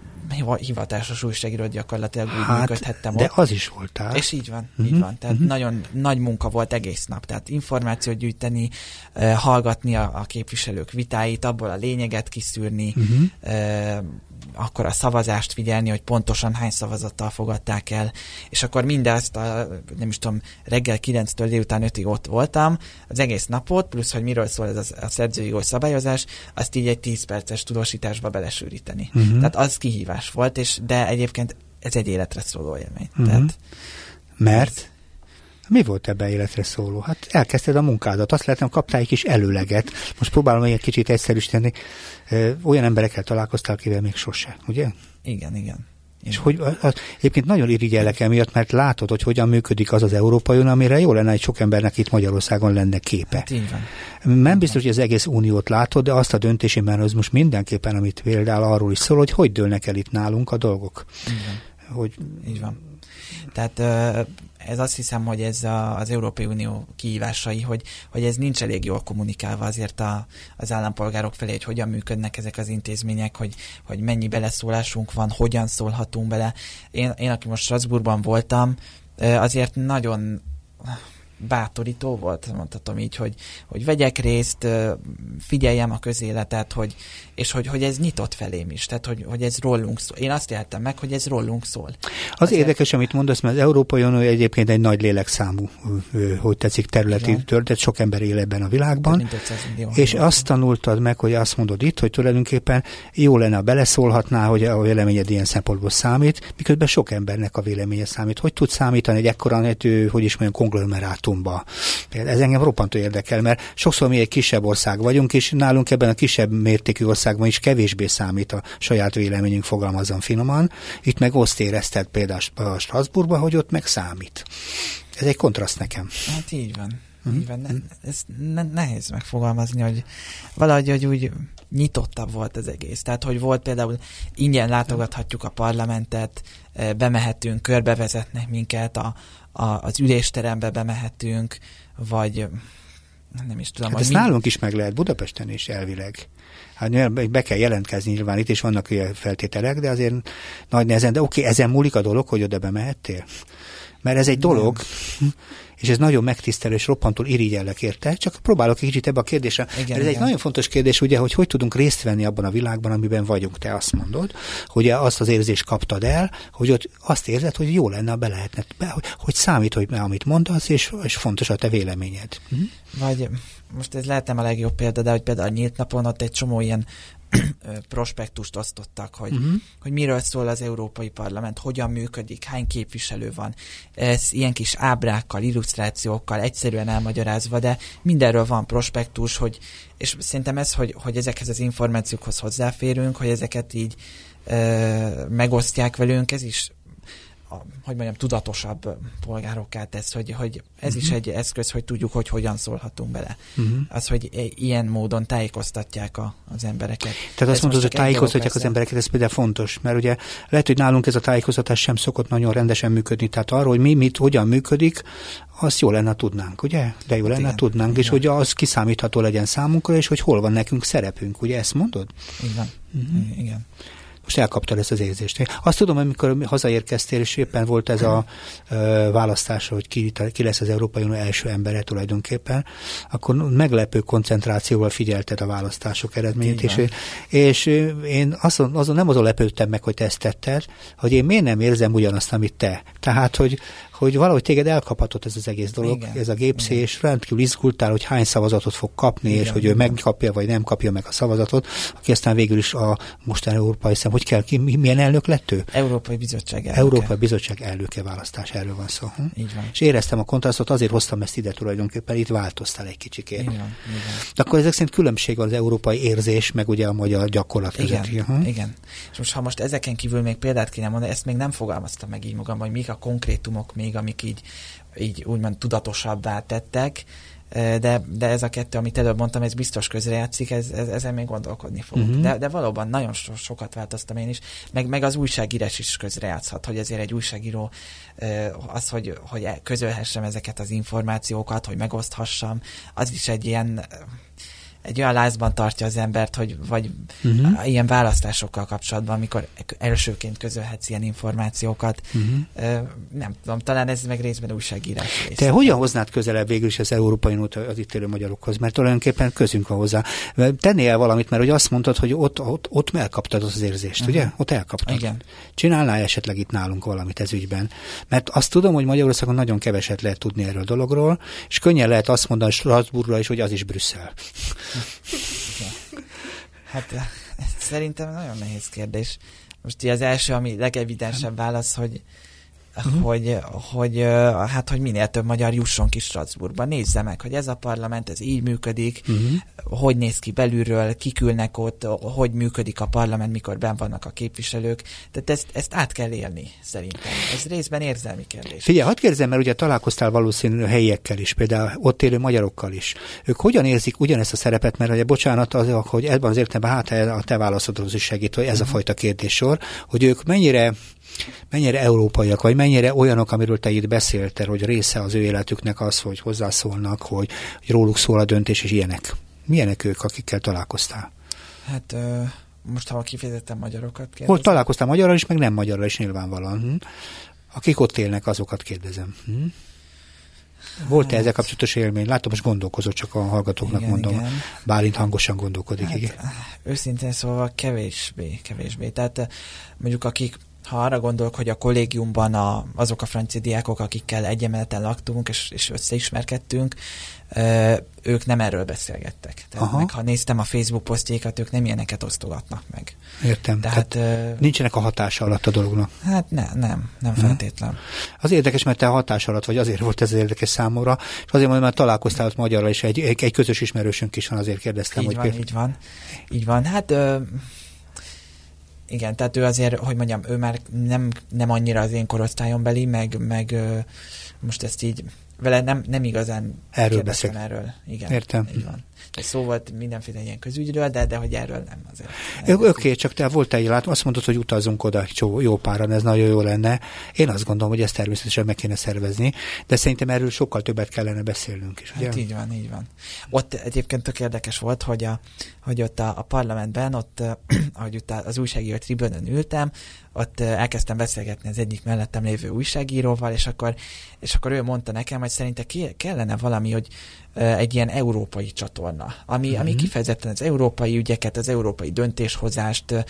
hivatásos újságíró gyakorlatilag úgy hát, működhettem de ott. az is voltál. És így van, uh-huh. így van. Tehát uh-huh. nagyon nagy munka volt egész nap. Tehát információt gyűjteni, hallgatni a, a képviselők vitáit, abból a lényeget kiszűrni, uh-huh. Akkor a szavazást figyelni, hogy pontosan hány szavazattal fogadták el, és akkor mindezt, a, nem is tudom, reggel 9-től délután 5-ig ott voltam, az egész napot, plusz, hogy miről szól ez a, a szerzői szabályozás, azt így egy 10 perces tudósításba belesűríteni. Uh-huh. Tehát az kihívás volt, és de egyébként ez egy életre szóló élmény. Uh-huh. Tehát, Mert? Mi volt ebben életre szóló? Hát elkezdted a munkádat, azt lehetne, kaptál egy kis előleget. Most próbálom egy kicsit egyszerűsíteni. Olyan emberekkel találkoztál, akivel még sose, ugye? Igen, igen. És hogy az, egyébként nagyon irigyellek emiatt, mert látod, hogy hogyan működik az az Európai Unió, amire jó lenne, hogy sok embernek itt Magyarországon lenne képe. Hát így van. Nem biztos, hogy az egész uniót látod, de azt a döntési most mindenképpen, amit például arról is szól, hogy hogy dőlnek el itt nálunk a dolgok. Így van. Hogy... Így van. Tehát ez azt hiszem, hogy ez a, az Európai Unió kihívásai, hogy, hogy ez nincs elég jól kommunikálva azért a, az állampolgárok felé, hogy hogyan működnek ezek az intézmények, hogy, hogy mennyi beleszólásunk van, hogyan szólhatunk bele. Én, én aki most Strasbourgban voltam, azért nagyon bátorító volt, mondhatom így, hogy, hogy vegyek részt, figyeljem a közéletet, hogy, és hogy, hogy ez nyitott felém is, tehát hogy, hogy ez rólunk szól. Én azt éltem meg, hogy ez rólunk szól. Az Azért... érdekes, amit mondasz, mert az Európai Unió egyébként egy nagy lélekszámú, hogy tetszik, területi történet, sok ember él ebben a világban, és azt tanultad meg, hogy azt mondod itt, hogy tulajdonképpen jó lenne, ha beleszólhatná, hogy a véleményed ilyen szempontból számít, miközben sok embernek a véleménye számít. Hogy tud számítani egy ekkora, hogy is mondjam, konglomerátumba? Ez engem roppantó érdekel, mert sokszor mi egy kisebb ország vagyunk, és nálunk ebben a kisebb mértékű ország Magyarországban is kevésbé számít a saját véleményünk, fogalmazom finoman. Itt meg azt érezted például a Strasbourgban, hogy ott meg számít. Ez egy kontraszt nekem. Hát így van. Uh-huh. Így van. Ne, ez ne, nehéz megfogalmazni, hogy valahogy hogy úgy nyitottabb volt az egész. Tehát, hogy volt például ingyen látogathatjuk a parlamentet, eh, bemehetünk, körbevezetnek minket, a, a, az ülésterembe bemehetünk, vagy nem is tudom. Hát ezt mi... nálunk is meg lehet, Budapesten is elvileg. Hát be kell jelentkezni nyilván itt, és vannak ilyen feltételek, de azért nagy nehezen, de oké, okay, ezen múlik a dolog, hogy oda bemehettél? Mert ez egy dolog, nem és ez nagyon megtisztelő, és roppantul irigyellek érte, csak próbálok egy kicsit ebbe a kérdésre. Igen, ez igen. egy nagyon fontos kérdés, ugye, hogy hogy tudunk részt venni abban a világban, amiben vagyunk, te azt mondod, hogy azt az érzést kaptad el, hogy ott azt érzed, hogy jó lenne, be lehetne, hogy, hogy számít, hogy amit mondasz, és, és fontos a te véleményed. Hm? Vagy most ez lehet nem a legjobb példa, de hogy például a nyílt napon ott egy csomó ilyen prospektust osztottak, hogy, uh-huh. hogy miről szól az Európai Parlament, hogyan működik, hány képviselő van. Ez ilyen kis ábrákkal, illusztrációkkal, egyszerűen elmagyarázva, de mindenről van prospektus, hogy, és szerintem ez, hogy, hogy ezekhez az információkhoz hozzáférünk, hogy ezeket így ö, megosztják velünk, ez is a, hogy mondjam, tudatosabb polgárokká tesz, hogy, hogy ez uh-huh. is mhm. egy eszköz, hogy tudjuk, hogy hogyan szólhatunk bele. Uh-huh. Az, hogy ilyen módon tájékoztatják a, az embereket. Tehát azt mondod, hogy tájékoztatják az embereket, ez például fontos, mert ugye lehet, hogy nálunk ez a tájékoztatás sem szokott nagyon rendesen működni, tehát arról, hogy mi mit, hogyan működik, azt jó lenne tudnánk, ugye? De jó lenne igen, tudnánk, igen. és hogy az kiszámítható legyen számunkra, és hogy hol van nekünk szerepünk, ugye ezt mondod? Igen. Uh-huh. igen most elkaptad ezt az érzést. Azt tudom, amikor hazaérkeztél, és éppen volt ez a ö, választás, hogy ki, ki lesz az Európai Unió első embere tulajdonképpen, akkor meglepő koncentrációval figyelted a választások eredményét, és, és én azon, azon nem azon lepődtem meg, hogy te ezt tetted, hogy én miért nem érzem ugyanazt, amit te. Tehát, hogy, hogy valahogy téged elkaphatott ez az egész dolog, Igen. ez a gépszé, és rendkívül izgultál, hogy hány szavazatot fog kapni, Igen. és hogy ő megkapja, vagy nem kapja meg a szavazatot, aki aztán végül is a mostani európai szem, hogy kell ki, milyen elnök lett ő? Európai Bizottság elnöke. Európai Bizottság elnöke választás, erről van szó. Hm? Így van. És éreztem a kontrasztot, azért hoztam ezt ide tulajdonképpen, itt változtál egy kicsikét. Így van. De akkor ezek szerint különbség van az európai érzés, meg ugye a magyar gyakorlat között. Igen, Hm? igen. És most ha most ezeken kívül még példát kéne mondani, ezt még nem fogalmaztam meg így magam, hogy mik a konkrétumok még, amik így, így úgymond tudatosabbá tettek, de, de ez a kettő, amit előbb mondtam, ez biztos közrejátszik, ez, ez, ezen még gondolkodni fogok. Mhm. Uh-huh. De, de valóban nagyon so, sokat változtam én is, meg, meg az újságírás is közrejátszhat, hogy ezért egy újságíró az, hogy, hogy e- közölhessem ezeket az információkat, hogy megoszthassam, az is egy ilyen egy olyan lázban tartja az embert, hogy vagy uh-huh. ilyen választásokkal kapcsolatban, amikor elsőként közölhetsz ilyen információkat. Uh-huh. Nem tudom, talán ez meg részben újságírás rész. Te hogyan hoznád közelebb végül is az Európai Uniót az itt élő magyarokhoz? Mert tulajdonképpen közünk van hozzá. Tennél valamit, mert hogy azt mondtad, hogy ott, ott, ott elkaptad az érzést, uh-huh. ugye? Ott elkaptad. Igen. Csinálnál esetleg itt nálunk valamit ez ügyben? Mert azt tudom, hogy Magyarországon nagyon keveset lehet tudni erről a dologról, és könnyen lehet azt mondani Strasbourgra is, hogy az is Brüsszel. Hát szerintem nagyon nehéz kérdés. Most az első, ami legevidensebb válasz, hogy uh-huh. hogy, hogy, hát, hogy minél több magyar jusson ki Strasbourgba. Nézze meg, hogy ez a parlament, ez így működik, uh-huh. hogy néz ki belülről, kik ülnek ott, hogy működik a parlament, mikor ben vannak a képviselők. Tehát ezt, ezt át kell élni, szerintem. Ez részben érzelmi kérdés. Figyelj, hadd kérdezem, mert ugye találkoztál valószínű helyiekkel is, például ott élő magyarokkal is. Ők hogyan érzik ugyanezt a szerepet, mert ugye bocsánat, az, hogy ebben az értelemben hát a te válaszodhoz is segít, hogy ez uh-huh. a fajta kérdéssor, hogy ők mennyire mennyire európaiak, vagy mennyire olyanok, amiről te itt beszéltél, hogy része az ő életüknek az, hogy hozzászólnak, hogy, hogy róluk szól a döntés, és ilyenek. Milyenek ők, akikkel találkoztál? Hát ö, most, ha kifejezetten magyarokat kérdezem. Hogy találkoztál magyarral is, meg nem magyarral is nyilvánvalóan. Hm? Akik ott élnek, azokat kérdezem. Hm? Volt-e hát, ezzel kapcsolatos élmény? Látom, most gondolkozott, csak a hallgatóknak igen, mondom. Igen. Bálint hangosan gondolkodik. Hát, igen. Őszintén szóval kevésbé, kevésbé. Tehát mondjuk akik ha arra gondolok, hogy a kollégiumban a, azok a francia diákok, akikkel egy emeleten laktunk, és, és összeismerkedtünk, ők nem erről beszélgettek. Tehát meg, ha néztem a Facebook posztjékat, ők nem ilyeneket osztogatnak meg. Értem. Tehát, Tehát nincsenek a hatása alatt a dolognak. Hát ne, nem, nem hmm. feltétlen. Az érdekes, mert te a hatás alatt vagy, azért volt ez érdekes számomra, és azért mondom, mert találkoztál ott magyarra, és egy, egy közös ismerősünk is van, azért kérdeztem. Így hogy van, például... így van. Így van. Hát ö, igen, tehát ő azért, hogy mondjam, ő már nem, nem annyira az én korosztályon beli, meg, meg most ezt így vele nem, nem igazán erről beszél. erről. Igen, Értem. Így van. Szó volt mindenféle ilyen közügyről, de, de hogy erről nem azért. Oké, okay, csak te voltál látom, azt mondod, hogy utazunk oda jó, jó páran, ez nagyon jó lenne. Én azt gondolom, hogy ezt természetesen meg kéne szervezni, de szerintem erről sokkal többet kellene beszélnünk is. Ugye? Hát így van, így van. Ott egyébként tök érdekes volt, hogy, a, hogy ott a, a parlamentben, ott, ahogy ott az újságíró tribünön ültem, ott elkezdtem beszélgetni az egyik mellettem lévő újságíróval, és akkor, és akkor ő mondta nekem, hogy szerinte kellene valami, hogy egy ilyen európai csatorna, ami, mm-hmm. ami mhm. kifejezetten az európai ügyeket, az európai döntéshozást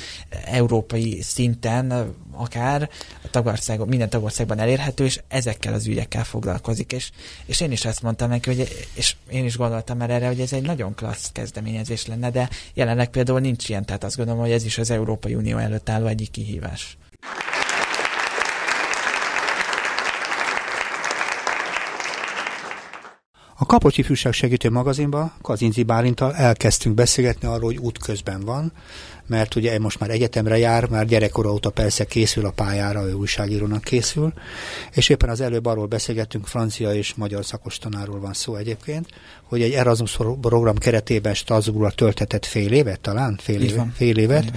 európai szinten akár a tagországok, minden tagországban elérhető, és ezekkel az ügyekkel foglalkozik. És, és én is ezt mondtam neki, hogy, és én is gondoltam már erre, hogy ez egy nagyon klassz kezdeményezés lenne, de jelenleg például nincs ilyen, tehát azt gondolom, hogy ez is az Európai Unió előtt álló egyik kihívás. A Kapocsi Fűság Segítő magazinban Kazinzi Bálintal elkezdtünk beszélgetni arról, hogy útközben van, mert ugye most már egyetemre jár, már gyerekkora óta persze készül a pályára, ő újságírónak készül, és éppen az előbb arról beszélgettünk, francia és magyar szakos tanáról van szó egyébként, hogy egy Erasmus program keretében Strasbourgra töltetett fél évet talán, fél, éve, fél évet, fél évet,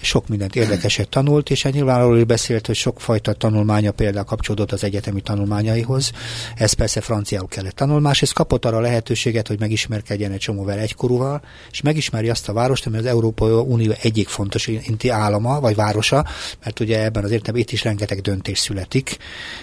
és sok mindent érdekeset tanult, és nyilván arról is beszélt, hogy sokfajta tanulmánya például kapcsolódott az egyetemi tanulmányaihoz, ez persze franciául kellett tanulmás, és kapott arra lehetőséget, hogy megismerkedjen egy csomóvel egykorúval, és megismeri azt a várost, ami az Európai Unió egyik fontos inti állama, vagy városa, mert ugye ebben az értelemben itt is rengeteg döntés születik,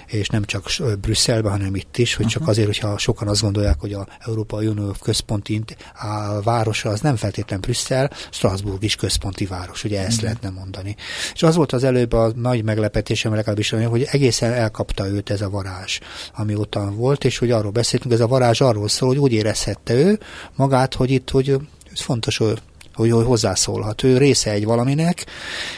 és nem csak Brüsszelben, hanem itt is, hogy csak azért, hogyha sokan azt gondolják, hogy a Európai Unió központi a városa az nem feltétlen Brüsszel, Strasbourg is központi város, ugye ezt uh-huh. lehetne mondani. És az volt az előbb a nagy meglepetésem legalábbis, hogy egészen elkapta őt ez a varázs, ami ott volt, és hogy arról beszéltünk, ez a varázs arról szól, hogy úgy érezhette ő magát, hogy itt, hogy ez fontos, hogy hogy, hogy hozzászólhat. Ő része egy valaminek,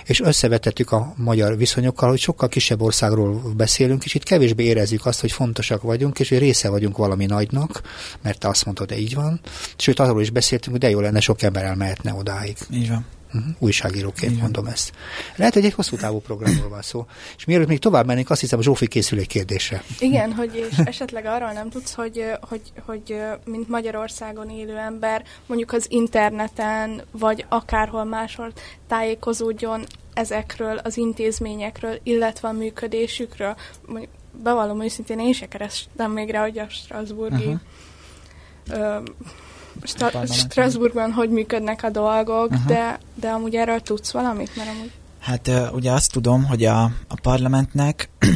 és összevetettük a magyar viszonyokkal, hogy sokkal kisebb országról beszélünk, és itt kevésbé érezzük azt, hogy fontosak vagyunk, és hogy része vagyunk valami nagynak, mert te azt mondtad, de így van. Sőt, arról is beszéltünk, hogy de jó lenne, sok ember elmehetne odáig. Így van. Uh-huh. Újságíróként Igen. mondom ezt. Lehet, hogy egy hosszú távú programról van szó. És mielőtt még tovább mennénk, azt hiszem, Zsófi készül egy kérdésre. Igen, hogy és esetleg arról nem tudsz, hogy, hogy, hogy mint Magyarországon élő ember, mondjuk az interneten, vagy akárhol máshol tájékozódjon ezekről az intézményekről, illetve a működésükről. Mondjuk, bevallom őszintén, én se kerestem még rá, hogy a Strasburgi uh-huh. ö, Sta- Strasbourgban hogy működnek a dolgok, uh-huh. de, de amúgy erről tudsz valamit? Mert amúgy... Hát ugye azt tudom, hogy a, a parlamentnek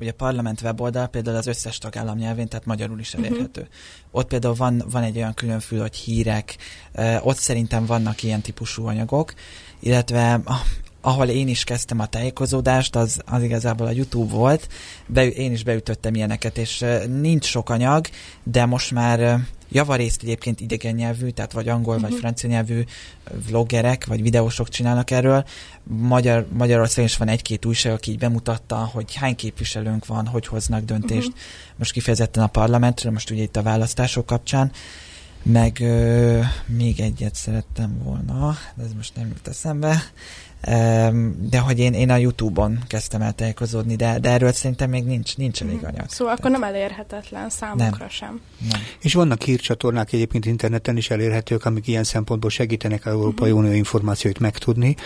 ugye a parlament weboldal például az összes tagállam nyelvén, tehát magyarul is mhm. elérhető. Uh-huh. Ott például van, van egy olyan különfül, hogy hírek, ott szerintem vannak ilyen típusú anyagok, illetve ahol én is kezdtem a tájékozódást, az, az igazából a YouTube volt. Be, én is beütöttem ilyeneket, és nincs sok anyag, de most már javarészt egyébként idegen nyelvű, tehát vagy angol, uh-huh. vagy mhm. francia nyelvű vloggerek, vagy videósok csinálnak erről. Magyar, Magyarországon is van egy-két újság, aki így bemutatta, hogy hány képviselőnk van, hogy hoznak döntést. Uh-huh. Most kifejezetten a parlamentről, most ugye itt a választások kapcsán. Meg ö, még egyet szerettem volna, de ez most nem jut eszembe de hogy én, én a Youtube-on kezdtem el tájékozódni, de, de erről szerintem még nincs, nincs elég anyag. Szóval akkor nem elérhetetlen számukra nem. sem. Nem. És vannak hírcsatornák egyébként interneten is elérhetők, amik ilyen szempontból segítenek a Európai uh-huh. Unió információit megtudni.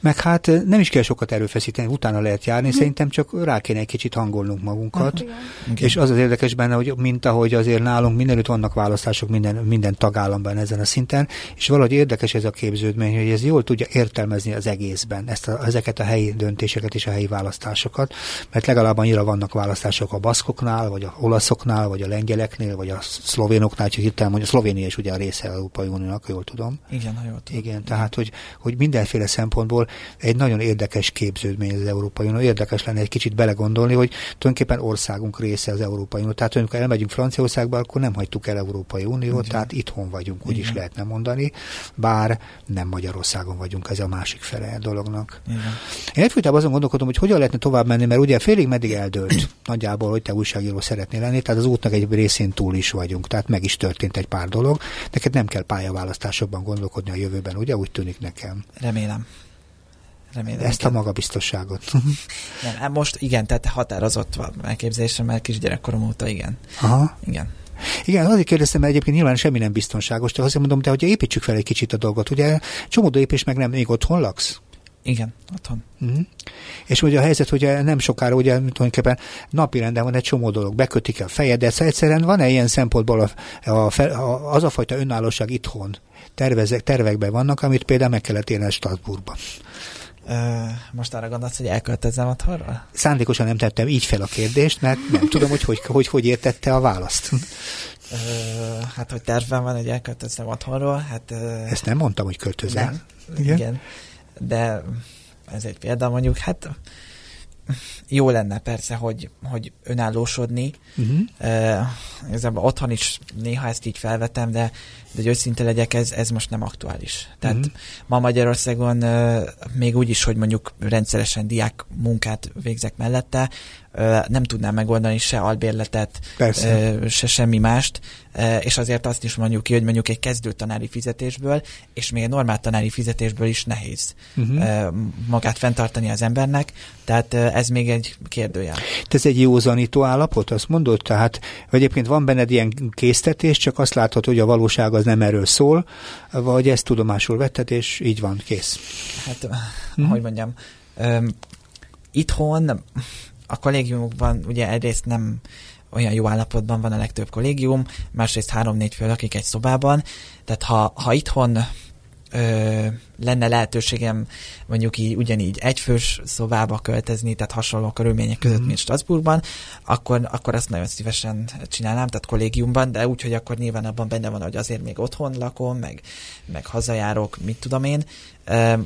Meg hát nem is kell sokat erőfeszíteni, utána lehet járni, uh-huh. szerintem csak rá kéne egy kicsit hangolnunk magunkat. Uh-huh. És az az érdekes benne, hogy mint ahogy azért nálunk mindenütt vannak választások minden, minden tagállamban ezen a szinten, és valahogy érdekes ez a képződmény, hogy ez jól tudja értelmezni az egész egészben ezt a, ezeket a helyi döntéseket és a helyi választásokat, mert legalább annyira vannak választások a baszkoknál, vagy a olaszoknál, vagy a lengyeleknél, vagy a szlovénoknál, csak hirtelen mondja, a Szlovénia is ugye a része Európai Uniónak, jól tudom. Igen, jól tudom. Igen, tehát, hogy, hogy mindenféle szempontból egy nagyon érdekes képződmény az Európai Unió. Érdekes lenne egy kicsit belegondolni, hogy tulajdonképpen országunk része az Európai Unió. Tehát, amikor elmegyünk Franciaországba, akkor nem hagytuk el Európai Uniót, Igen. tehát itthon vagyunk, úgy Igen. is lehetne mondani, bár nem Magyarországon vagyunk, ez a másik fele dolognak. Igen. Én egyfolytában azon gondolkodom, hogy hogyan lehetne tovább menni, mert ugye félig meddig eldőlt nagyjából, hogy te újságíró szeretnél lenni, tehát az útnak egy részén túl is vagyunk, tehát meg is történt egy pár dolog. Neked nem kell pályaválasztásokban gondolkodni a jövőben, ugye? Úgy tűnik nekem. Remélem. Remélem. Ezt igen. a magabiztosságot. Nem, hát most igen, tehát határozott van elképzelésem, mert kisgyerekkorom óta igen. Aha. Igen. Igen, azért kérdeztem, mert egyébként nyilván semmi nem biztonságos, de azért mondom, de hogy építsük fel egy kicsit a dolgot. Ugye csomó épés meg nem még otthon laksz? Igen, otthon. Uh-huh. És ugye a helyzet, hogy nem sokára ugye tulajdonképpen napi renden van egy csomó dolog, bekötik a fejedet, szóval egyszerűen van-e ilyen szempontból a, a, a, az a fajta önállóság itthon tervezek, tervekben vannak, amit például meg kellett élni Strasbourgban. Most arra gondolsz, hogy elköltözem otthonról? Szándékosan nem tettem így fel a kérdést, mert nem tudom, hogy hogy, hogy, hogy értette a választ. Hát, hogy tervben van, hogy elköltözem otthonról, hát... Ezt nem mondtam, hogy költözem. Igen. igen de ez egy példa mondjuk, hát jó lenne persze, hogy, hogy önállósodni. Uh-huh. Uh, igazából otthon is néha ezt így felvetem, de, de hogy őszinte legyek, ez, ez most nem aktuális. Tehát uh-huh. ma Magyarországon uh, még úgy is, hogy mondjuk rendszeresen diák munkát végzek mellette, uh, nem tudnám megoldani se albérletet, uh, se semmi mást, uh, és azért azt is mondjuk ki, hogy mondjuk egy kezdő tanári fizetésből, és még egy normál tanári fizetésből is nehéz uh-huh. uh, magát fenntartani az embernek, tehát uh, ez még egy kérdőjel. Te ez egy józanító állapot, azt mondod? Tehát egyébként van benned ilyen késztetés, csak azt látod, hogy a valóság az nem erről szól, vagy ezt tudomásul vetted, és így van, kész. Hát, hmm. hogy mondjam, um, itthon a kollégiumokban ugye egyrészt nem olyan jó állapotban van a legtöbb kollégium, másrészt három-négy fő lakik egy szobában, tehát ha, ha itthon ö, lenne lehetőségem mondjuk így ugyanígy egyfős szobába költözni, tehát hasonló körülmények között, mm. mint Strasbourgban, akkor, akkor azt nagyon szívesen csinálnám, tehát kollégiumban, de úgy, hogy akkor nyilván abban benne van, hogy azért még otthon lakom, meg, meg hazajárok, mit tudom én.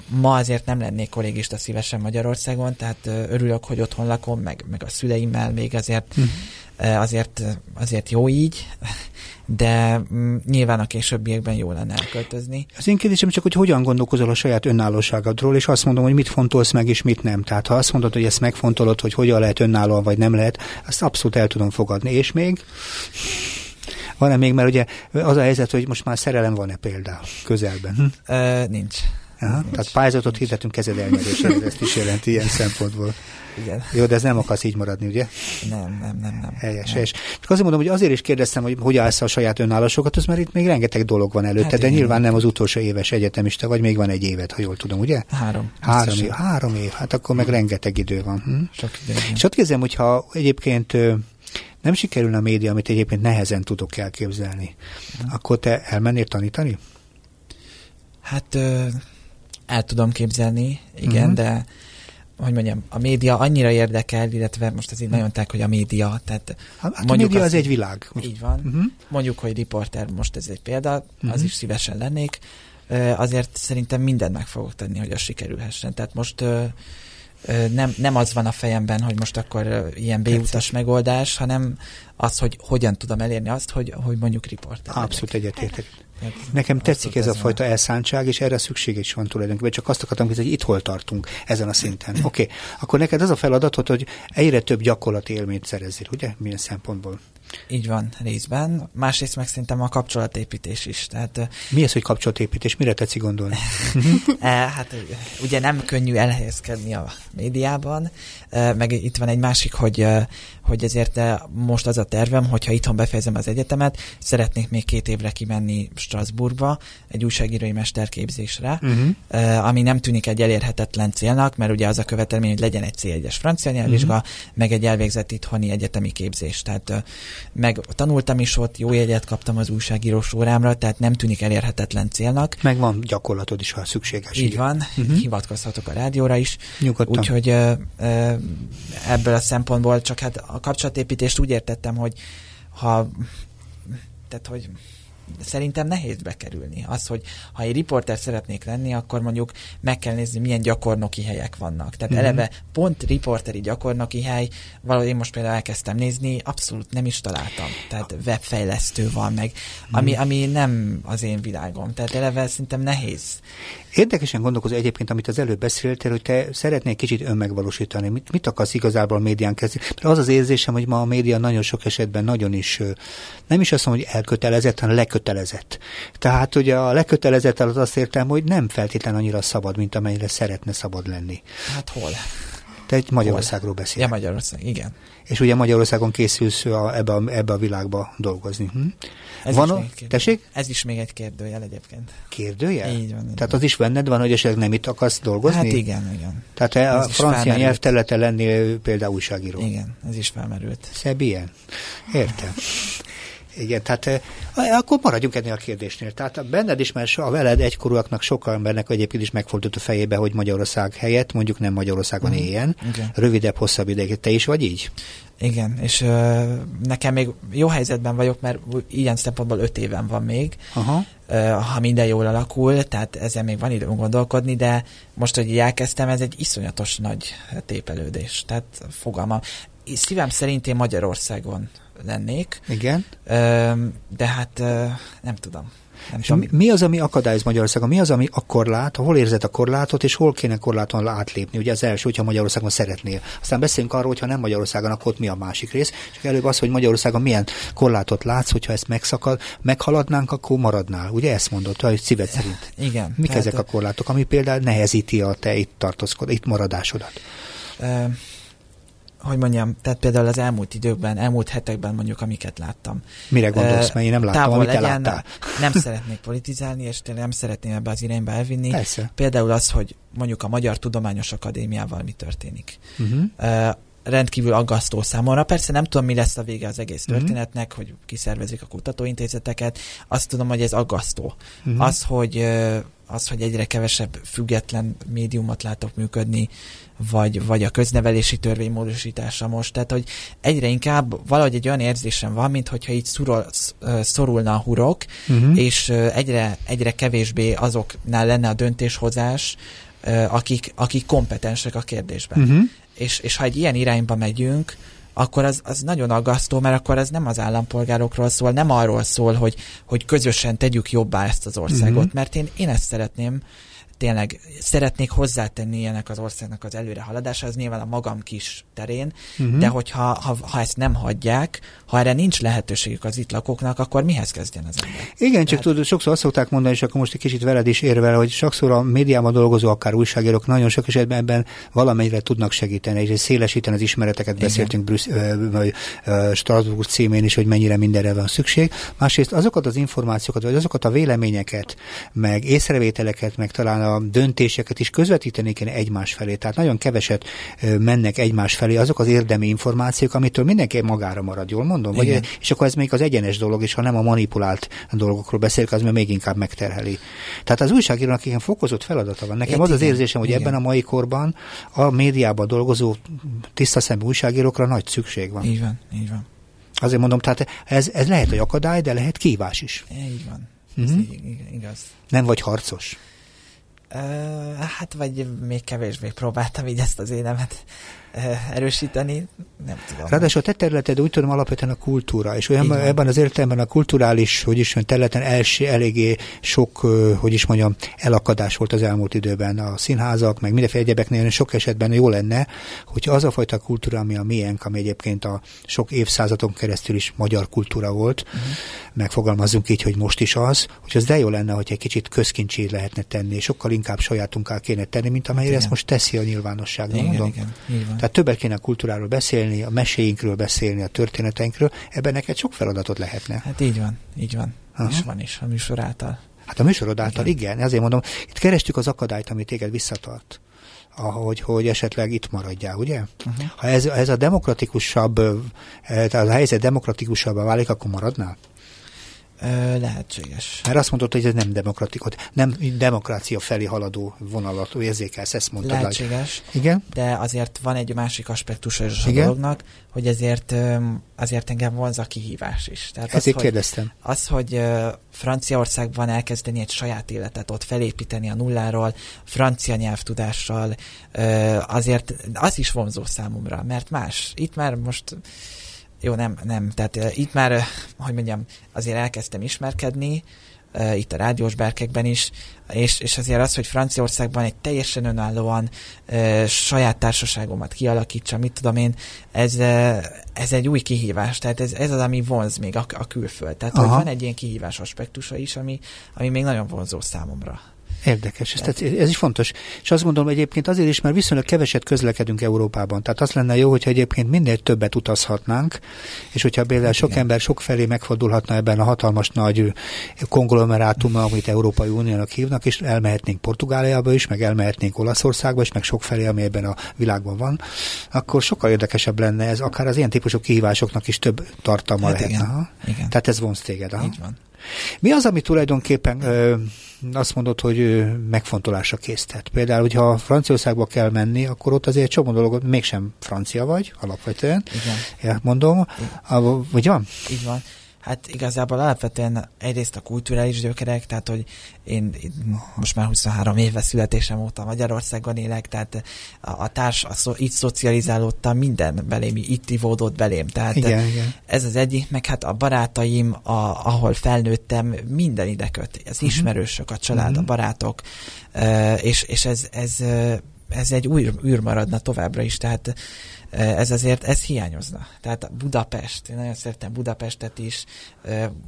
Ma azért nem lennék kollégista szívesen Magyarországon, tehát örülök, hogy otthon lakom, meg, meg a szüleimmel még azért mm azért, azért jó így, de mm, nyilván a későbbiekben jó lenne elköltözni. Az én kérdésem csak, hogy hogyan gondolkozol a saját önállóságodról, és azt mondom, hogy mit fontolsz meg, és mit nem. Tehát ha azt mondod, hogy ezt megfontolod, hogy hogyan lehet önállóan, vagy nem lehet, azt abszolút el tudom fogadni. És még? Van-e még, mert ugye az a helyzet, hogy most már szerelem van-e például közelben? Hm? Ö, nincs. Aha, nincs. Tehát pályázatot hirdetünk kezed elnyerésre, ezt is jelenti ilyen szempontból. Igen. Jó, de ez nem akarsz így maradni, ugye? Nem, nem, nem. nem. Helyes, nem. helyes. Csak azért mondom, hogy azért is kérdeztem, hogy hogy állsz a saját önállósokat, az mert itt még rengeteg dolog van előtte, hát de igen, nyilván nem az utolsó éves egyetemista, vagy még van egy évet, ha jól tudom, ugye? Három. Három év, három év, hát akkor meg rengeteg idő van. Hm? Sok idő. És ott kérdezem, hogyha egyébként nem sikerül a média, amit egyébként nehezen tudok elképzelni, hmm. akkor te elmennél tanítani? Hát el tudom képzelni, igen, hmm. de hogy mondjam, a média annyira érdekel, illetve most ez így nagyon ták, hogy a média, tehát hát mondjuk a média az egy világ. Így van. Uh-huh. Mondjuk, hogy riporter, most ez egy példa, uh-huh. az is szívesen lennék. Azért szerintem mindent meg fogok tenni, hogy az sikerülhessen. Tehát most nem, nem az van a fejemben, hogy most akkor ilyen B-utas megoldás, hanem az, hogy hogyan tudom elérni azt, hogy, hogy mondjuk riporter. Abszolút egyetértek. Hát, Nekem tetszik ez a fajta elszántság, és erre szükség is van tulajdonképpen. Csak azt akartam hogy itt hol tartunk ezen a szinten. Oké, okay. akkor neked az a feladatod, hogy egyre több gyakorlati élményt szerezzél, ugye? Milyen szempontból? Így van, részben. Másrészt meg szerintem a kapcsolatépítés is. Tehát, Mi az, hogy kapcsolatépítés? Mire tetszik gondolni? e, hát ugye nem könnyű elhelyezkedni a médiában, meg itt van egy másik, hogy, hogy ezért most az a tervem, hogyha itthon befejezem az egyetemet, szeretnék még két évre kimenni Strasbourgba egy újságírói mesterképzésre, uh-huh. ami nem tűnik egy elérhetetlen célnak, mert ugye az a követelmény, hogy legyen egy C1-es francia nyelvvizsga, uh-huh. meg egy elvégzett itthoni egyetemi képzés. Tehát meg tanultam is ott, jó jegyet kaptam az újságírós órámra, tehát nem tűnik elérhetetlen célnak. Meg van gyakorlatod is, ha szükséges. Így igen. van, uh-huh. hivatkozhatok a rádióra is. Nyugodtan. Úgyhogy ebből a szempontból csak hát a kapcsolatépítést úgy értettem, hogy ha tehát, hogy szerintem nehéz bekerülni. Az, hogy ha egy riporter szeretnék lenni, akkor mondjuk meg kell nézni, milyen gyakornoki helyek vannak. Tehát mm-hmm. eleve pont riporteri gyakornoki hely, valahogy én most például elkezdtem nézni, abszolút nem is találtam. Tehát webfejlesztő van meg, ami, mm. ami nem az én világom. Tehát eleve szerintem nehéz. Érdekesen gondolkozó egyébként, amit az előbb beszéltél, hogy te szeretnél kicsit önmegvalósítani. Mit, mit akarsz igazából a médián kezdeni? Mert az az érzésem, hogy ma a média nagyon sok esetben nagyon is, nem is azt mondom, hogy elkötelezett, hanem lekötelezett. Tehát ugye a lekötelezett alatt azt értem, hogy nem feltétlen annyira szabad, mint amennyire szeretne szabad lenni. Hát hol? Te egy Magyarországról beszélsz. Ja, Magyarország, igen. És ugye Magyarországon készülsz a, ebbe, a, ebbe a világba dolgozni. Hm? Ez van a... Tessék? Ez is még egy kérdőjel egyébként. Kérdőjel? Így van. Így Tehát az is benned van, hogy esetleg nem itt akarsz dolgozni? Hát igen, igen. Tehát ez a francia nyelvterülete lenni például újságíró. Igen, ez is felmerült. Szebb ilyen? Értem. Igen, tehát eh, akkor maradjunk ennél a kérdésnél. Tehát benned is, mert a veled egykorúaknak sokkal embernek egyébként is megfordult a fejébe, hogy Magyarország helyett mondjuk nem Magyarországon mm. éljen. Okay. Rövidebb, hosszabb ideig. Te is vagy így? Igen, és uh, nekem még jó helyzetben vagyok, mert ilyen szempontból öt éven van még, Aha. Uh, ha minden jól alakul, tehát ezzel még van időm gondolkodni, de most, hogy így elkezdtem, ez egy iszonyatos nagy tépelődés. Tehát fogalmam. Szívem szerint én Magyarországon lennék. Igen. De hát nem tudom. Nem és tudom. Mi az, ami akadályoz Magyarországon? Mi az, ami a korlát, hol érzed a korlátot, és hol kéne korláton átlépni? Ugye az első, hogyha Magyarországon szeretnél. Aztán beszéljünk arról, hogyha nem Magyarországon, akkor ott mi a másik rész. Csak előbb az, hogy Magyarországon milyen korlátot látsz, hogyha ezt megszakad, meghaladnánk, akkor maradnál. Ugye ezt mondott, hogy szíved szerint. Igen. Mik ezek a korlátok, ami például nehezíti a te itt tartózkod, itt maradásodat? Hogy mondjam, tehát például az elmúlt időkben, elmúlt hetekben mondjuk, amiket láttam. Mire gondolsz, mert én nem láttam, amit legyen, láttál. Nem szeretnék politizálni, és tényleg nem szeretném ebbe az irányba elvinni. Persze. Például az, hogy mondjuk a Magyar Tudományos Akadémiával mi történik. Uh-huh. Uh, rendkívül aggasztó számomra. Persze nem tudom, mi lesz a vége az egész uh-huh. történetnek, hogy kiszervezik a kutatóintézeteket. Azt tudom, hogy ez aggasztó. Uh-huh. Az, hogy az, hogy egyre kevesebb független médiumot látok működni, vagy, vagy a köznevelési törvény módosítása most. Tehát, hogy egyre inkább valahogy egy olyan érzésem van, mint hogyha így szurol, szorulna a hurok, uh-huh. és egyre, egyre kevésbé azoknál lenne a döntéshozás, akik, akik kompetensek a kérdésben. Uh-huh. És, és ha egy ilyen irányba megyünk, akkor az, az nagyon aggasztó, mert akkor ez nem az állampolgárokról szól, nem arról szól, hogy, hogy közösen tegyük jobbá ezt az országot, uh-huh. mert én, én ezt szeretném, tényleg szeretnék hozzátenni ilyenek az országnak az előrehaladásához, nyilván a magam kis terén, uh-huh. de hogyha ha, ha ezt nem hagyják, ha erre nincs lehetőségük az itt lakóknak, akkor mihez kezdjen az ember? Igen, Tehát... csak tudod, sokszor azt szokták mondani, és akkor most egy kicsit veled is érvel, hogy sokszor a médiában dolgozó, akár újságírók nagyon sok esetben ebben valamennyire tudnak segíteni, és szélesíteni az ismereteket, Igen. beszéltünk Brüssz, vagy Strasbourg címén is, hogy mennyire mindenre van szükség. Másrészt azokat az információkat, vagy azokat a véleményeket, meg észrevételeket, meg talán a döntéseket is közvetíteni kéne egymás felé. Tehát nagyon keveset mennek egymás felé azok az érdemi információk, amitől mindenki magára marad, jól mondom? Vagy, és akkor ez még az egyenes dolog, és ha nem a manipulált dolgokról beszélünk, az még inkább megterheli. Tehát az újságírónak ilyen fokozott feladata van. Nekem Én az igen, az érzésem, hogy igen. ebben a mai korban a médiában dolgozó tiszta szemű újságírókra nagy szükség van. Így van, így van. Azért mondom, tehát ez, ez lehet, hogy akadály, de lehet kívás is. Így van. Mm-hmm. igaz. Nem vagy harcos. Uh, hát vagy még kevésbé próbáltam így ezt az énemet erősíteni, nem tudom. Ráadásul a te területed úgy tudom alapvetően a kultúra, és olyan, ebben az értelemben a kulturális, hogy is területen els, eléggé sok, uh, hogy is mondjam, elakadás volt az elmúlt időben a színházak, meg mindenféle egyebeknél sok esetben jó lenne, hogy az a fajta kultúra, ami a miénk, ami egyébként a sok évszázadon keresztül is magyar kultúra volt, uh-huh. megfogalmazzunk így, hogy most is az, hogy az de jó lenne, hogy egy kicsit közkincsé lehetne tenni, sokkal inkább sajátunká kéne tenni, mint amelyre igen. ezt most teszi a nyilvánosság. Igen, mondom. igen, igen. Tehát többet kéne a kultúráról beszélni, a meséinkről beszélni, a történeteinkről, ebben neked sok feladatot lehetne. Hát így van, így van. Aha. És van is a műsor által. Hát a műsorod által igen. igen, ezért mondom, itt kerestük az akadályt, ami téged visszatart ahogy hogy esetleg itt maradjál, ugye? Uh-huh. Ha ez, ez a demokratikusabb, eh, tehát a helyzet demokratikusabbá válik, akkor maradnál? Lehetséges. Mert azt mondod, hogy ez nem demokratikus, nem demokrácia felé haladó vonalat érzékelsz, ezt mondtad. Lehetséges. Igen? De azért van egy másik aspektus a Igen? dolognak, hogy ezért, azért engem vonz a kihívás is. Tehát Ezért az, kérdeztem. Hogy, az, hogy Franciaországban elkezdeni egy saját életet, ott felépíteni a nulláról, francia nyelvtudással, azért az is vonzó számomra, mert más. Itt már most jó, nem, nem. Tehát uh, itt már, uh, hogy mondjam, azért elkezdtem ismerkedni, uh, itt a rádiós berkekben is, és, és azért az, hogy Franciaországban egy teljesen önállóan uh, saját társaságomat kialakítsa, mit tudom én, ez, uh, ez egy új kihívás, tehát ez, ez az, ami vonz még a, a külföld. Tehát hogy van egy ilyen kihívás aspektusa is, ami, ami még nagyon vonzó számomra. Érdekes, ez, tehát ez is fontos. És azt gondolom egyébként azért is, mert viszonylag keveset közlekedünk Európában. Tehát az lenne jó, hogyha egyébként minél többet utazhatnánk, és hogyha például sok Igen. ember sok felé megfordulhatna ebben a hatalmas nagy konglomerátumban, amit Európai Uniónak hívnak, és elmehetnénk Portugáliába is, meg elmehetnénk Olaszországba is, meg sok felé, ami ebben a világban van, akkor sokkal érdekesebb lenne ez, akár az ilyen típusú kihívásoknak is több tartalma hát lehetne. Igen. Igen. Tehát ez vonz téged. Aha. Így van. Mi az, ami tulajdonképpen ö, azt mondod, hogy ö, megfontolásra késztet? Például, hogyha Franciaországba kell menni, akkor ott azért csomó dolgot, mégsem francia vagy, alapvetően. Igen. Mondom. Igen. Vagy van? Így van. Hát igazából alapvetően egyrészt a kulturális gyökerek, tehát hogy én most már 23 éve születésem óta Magyarországon élek, tehát a, a társ, a szo, itt szocializálódtam, minden belém, itt ivódott belém. Tehát igen, igen. ez az egyik, meg hát a barátaim, a, ahol felnőttem, minden ide köt. Az uh-huh. ismerősök, a család, uh-huh. a mhm. barátok, és, és ez, ez, ez egy új űr maradna továbbra is, tehát ez azért, ez hiányozna. Tehát Budapest, én nagyon szeretem Budapestet is,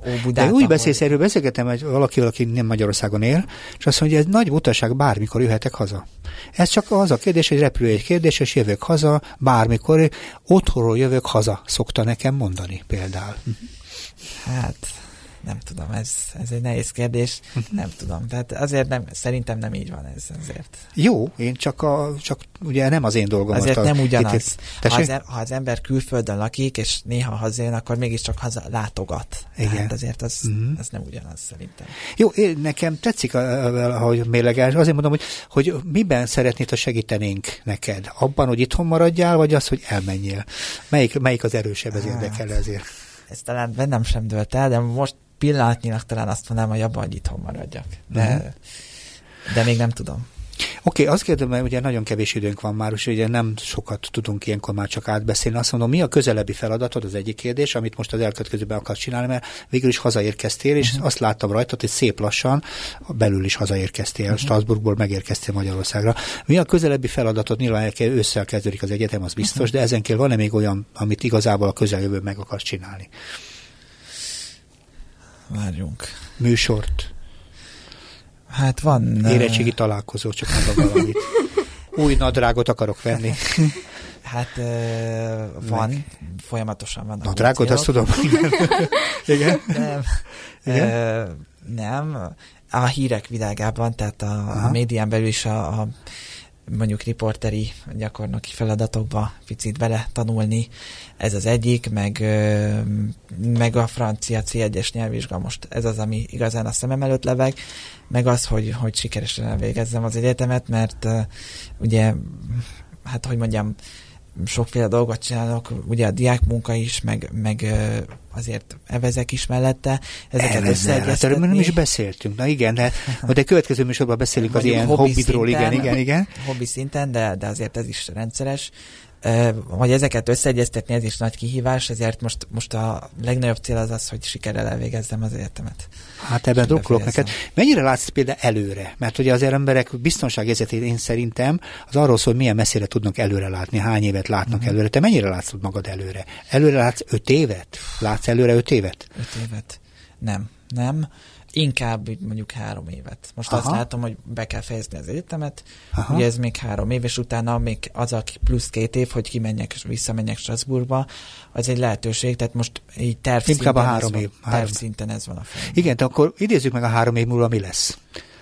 Óbudát. De úgy beszélsz, erről beszélgetem hogy valaki, aki nem Magyarországon él, és azt mondja, hogy ez nagy butaság, bármikor jöhetek haza. Ez csak az a kérdés, hogy repülő egy kérdés, és jövök haza, bármikor, otthonról jövök haza, szokta nekem mondani például. Hát, nem tudom, ez, ez egy nehéz kérdés, nem tudom. Tehát azért nem, szerintem nem így van ez azért. Jó, én csak, a, csak ugye nem az én dolgom. Azért a, nem ugyanaz. Ha az, ha az ember külföldön lakik, és néha hazajön, akkor mégiscsak haza látogat. Igen. Tehát azért az, uh-huh. az nem ugyanaz szerintem. Jó, én, nekem tetszik, ahogy mérlegelsz. Azért mondom, hogy, hogy miben szeretnéd, ha segítenénk neked? Abban, hogy itthon maradjál, vagy az, hogy elmenjél? Melyik, melyik az erősebb, ez hát, érdekel ezért? Ez talán bennem sem dölt el, de most pillanatnyilag talán azt mondanám, hogy abban, hogy itthon maradjak. De, uh-huh. de még nem tudom. Oké, okay, azt kérdem, mert ugye nagyon kevés időnk van már, ugye nem sokat tudunk ilyenkor már csak átbeszélni. Azt mondom, mi a közelebbi feladatod, az egyik kérdés, amit most az elkövetkezőben akarsz csinálni, mert végül is hazaérkeztél, és uh-huh. azt láttam rajtad, hogy szép lassan belül is hazaérkeztél, uh-huh. Strasbourgból megérkeztél Magyarországra. Mi a közelebbi feladatod? Nyilván ősszel kezdődik az egyetem, az biztos, uh-huh. de ezen kívül van-e még olyan, amit igazából a közeljövőben meg akarsz csinálni? Várjunk. Műsort. Hát van... Érettségi találkozó, csak mondom valamit. Új nadrágot akarok venni. Hát uh, van, Meg. folyamatosan van. Nadrágot, azt tudom. Igen? Nem. Igen? Uh, nem. A hírek világában, tehát a, a médián belül is a, a mondjuk riporteri gyakornoki feladatokba picit bele tanulni. Ez az egyik, meg, meg a francia C1-es nyelvvizsga most ez az, ami igazán a szemem előtt leveg, meg az, hogy, hogy sikeresen elvégezzem az egyetemet, mert ugye, hát hogy mondjam, sokféle dolgot csinálok, ugye a diák munka is, meg, meg azért evezek is mellette, ezeket összeegyeztetni. Hát, nem is beszéltünk, na igen, de majd a következő műsorban beszélünk az ilyen hobbidról, igen, igen, igen. Hobbi szinten, de, de azért ez is rendszeres hogy ezeket összeegyeztetni, ez is nagy kihívás, ezért most, most a legnagyobb cél az az, hogy sikerrel elvégezzem az egyetemet. Hát ebben drukkolok neked. Mennyire látsz például előre? Mert ugye az emberek biztonságérzetét én szerintem az arról szól, hogy milyen messzire tudnak előre látni, hány évet látnak uh-huh. előre. Te mennyire látszod magad előre? Előre látsz öt évet? Látsz előre öt évet? Öt évet. Nem, nem. Inkább mondjuk három évet. Most Aha. azt látom, hogy be kell fejezni az egyetemet, Aha. ugye ez még három év, és utána még az a plusz két év, hogy kimenjek és visszamenjek Strasbourgba, az egy lehetőség, tehát most így terv Inkább a három év. Van, három. Terv szinten ez van a fejemben. Igen, de akkor idézzük meg a három év múlva, mi lesz.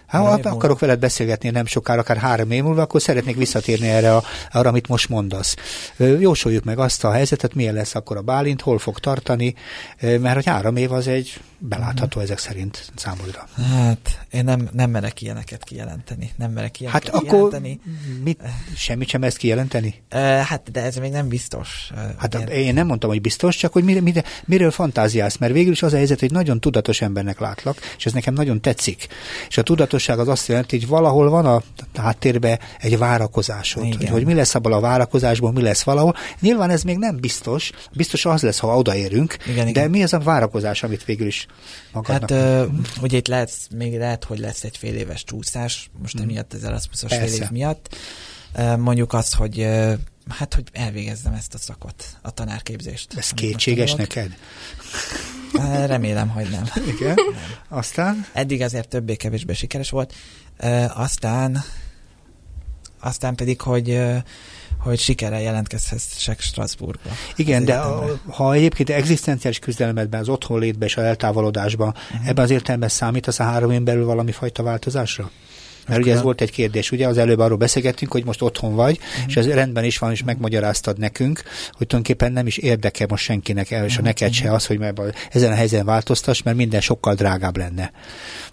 Hát, ha akarok múlva. veled beszélgetni nem sokára, akár három év múlva, akkor szeretnék visszatérni erre, a, arra, amit most mondasz. Jósoljuk meg azt a helyzetet, milyen lesz akkor a Bálint, hol fog tartani, mert hogy három év az egy belátható uh-huh. ezek szerint számodra. Hát, én nem, nem merek ilyeneket kijelenteni. Nem merek ilyeneket hát kijelenteni. akkor mit, semmit sem ezt kijelenteni? Hát, de ez még nem biztos. Hát én, én nem mondtam, hogy biztos, csak hogy mire, mire, miről fantáziálsz, mert végül is az a helyzet, hogy nagyon tudatos embernek látlak, és ez nekem nagyon tetszik. És a tudatosság az azt jelenti, hogy valahol van a háttérben egy várakozásod, hogy, hogy mi lesz abban a várakozásból, mi lesz valahol. Nyilván ez még nem biztos, biztos az lesz, ha odaérünk, igen, de igen. mi ez a várakozás, amit végül is magadnak. Hát uh, ugye itt lehet, még lehet, hogy lesz egy fél éves csúszás, most hmm. emiatt az Erasmusos fél év miatt. Mondjuk azt, hogy hát, hogy elvégezzem ezt a szakot, a tanárképzést. Ez kétséges neked? Remélem, hogy nem. Igen? Nem. Aztán? Eddig azért többé-kevésbé sikeres volt. Aztán aztán pedig, hogy hogy sikerrel jelentkezhessek Strasbourgba. Igen, de a, ha egyébként egzisztenciális küzdelemedben, az otthonlétben és a eltávolodásban, uh-huh. ebben az értelemben számít az a három év belül valami fajta változásra? Mert ugye ez volt egy kérdés, ugye az előbb arról beszélgettünk, hogy most otthon vagy, uh-huh. és ez rendben is van, és megmagyaráztad nekünk, hogy tulajdonképpen nem is érdeke most senkinek, el, és a mhm, neked se mhm. az, hogy ezen a helyzeten változtass, mert minden sokkal drágább lenne.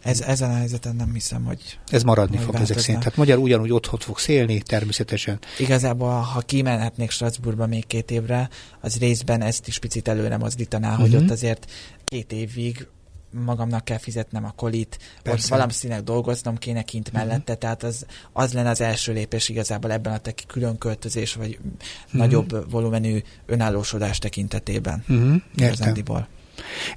Ez, ezen a helyzeten nem hiszem, hogy Ez maradni fog ezek szerint. Tehát magyar ugyanúgy otthon fog szélni, természetesen. Igazából, ha kimenhetnék Strasbourgba még két évre, az részben ezt is picit előre mozdítaná, uh-huh. hogy ott azért két évig magamnak kell fizetnem a kolit, Persze. ott valamiszínűleg dolgoznom kéne kint uh-huh. mellette, tehát az, az lenne az első lépés igazából ebben a teki külön költözés, vagy uh-huh. nagyobb volumenű önállósodás tekintetében. Uh-huh. Értem.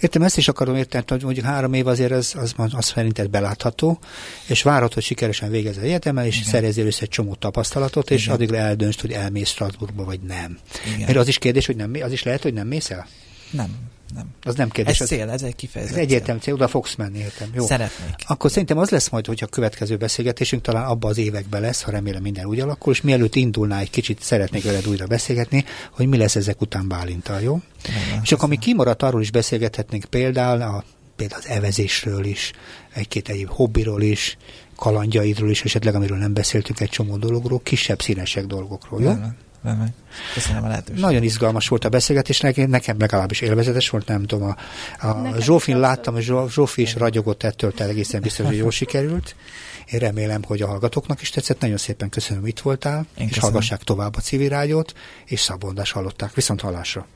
Értem, ezt is akarom érteni, hogy mondjuk három év azért az, az, az szerinted belátható, és várod, hogy sikeresen végez az egyetemen, és Igen. szerezzél össze egy csomó tapasztalatot, és Igen. addigra eldöntsd, hogy elmész Strasbourgba, vagy nem. Igen. Mert az is kérdés, hogy nem, az is lehet, hogy nem mész el? Nem nem. Az nem kérdés. Ez cél, ez egy kifejezett Ez egyértelmű cél, oda fogsz menni, értem. Jó. Szeretnék. Akkor szerintem az lesz majd, hogy a következő beszélgetésünk talán abban az években lesz, ha remélem minden úgy alakul, és mielőtt indulná egy kicsit szeretnék veled újra beszélgetni, hogy mi lesz ezek után Bálintal, jó? Nem, és akkor ami kimaradt, arról is beszélgethetnénk például, a, például az evezésről is, egy-két egyéb hobbiról is, kalandjaidról is, esetleg amiről nem beszéltünk egy csomó dologról, kisebb színesek dolgokról, jó? Köszönöm a lehetőséget. Nagyon izgalmas volt a beszélgetés, nekem, nekem legalábbis élvezetes volt, nem tudom, a, a Zsófin láttam, hogy Zsófi is ragyogott ettől, tehát egészen biztos, hogy jól sikerült. Én remélem, hogy a hallgatóknak is tetszett. Nagyon szépen köszönöm, itt voltál, Én és köszönöm. hallgassák tovább a civil rádiót, és Szabondás hallották. Viszont hallásra!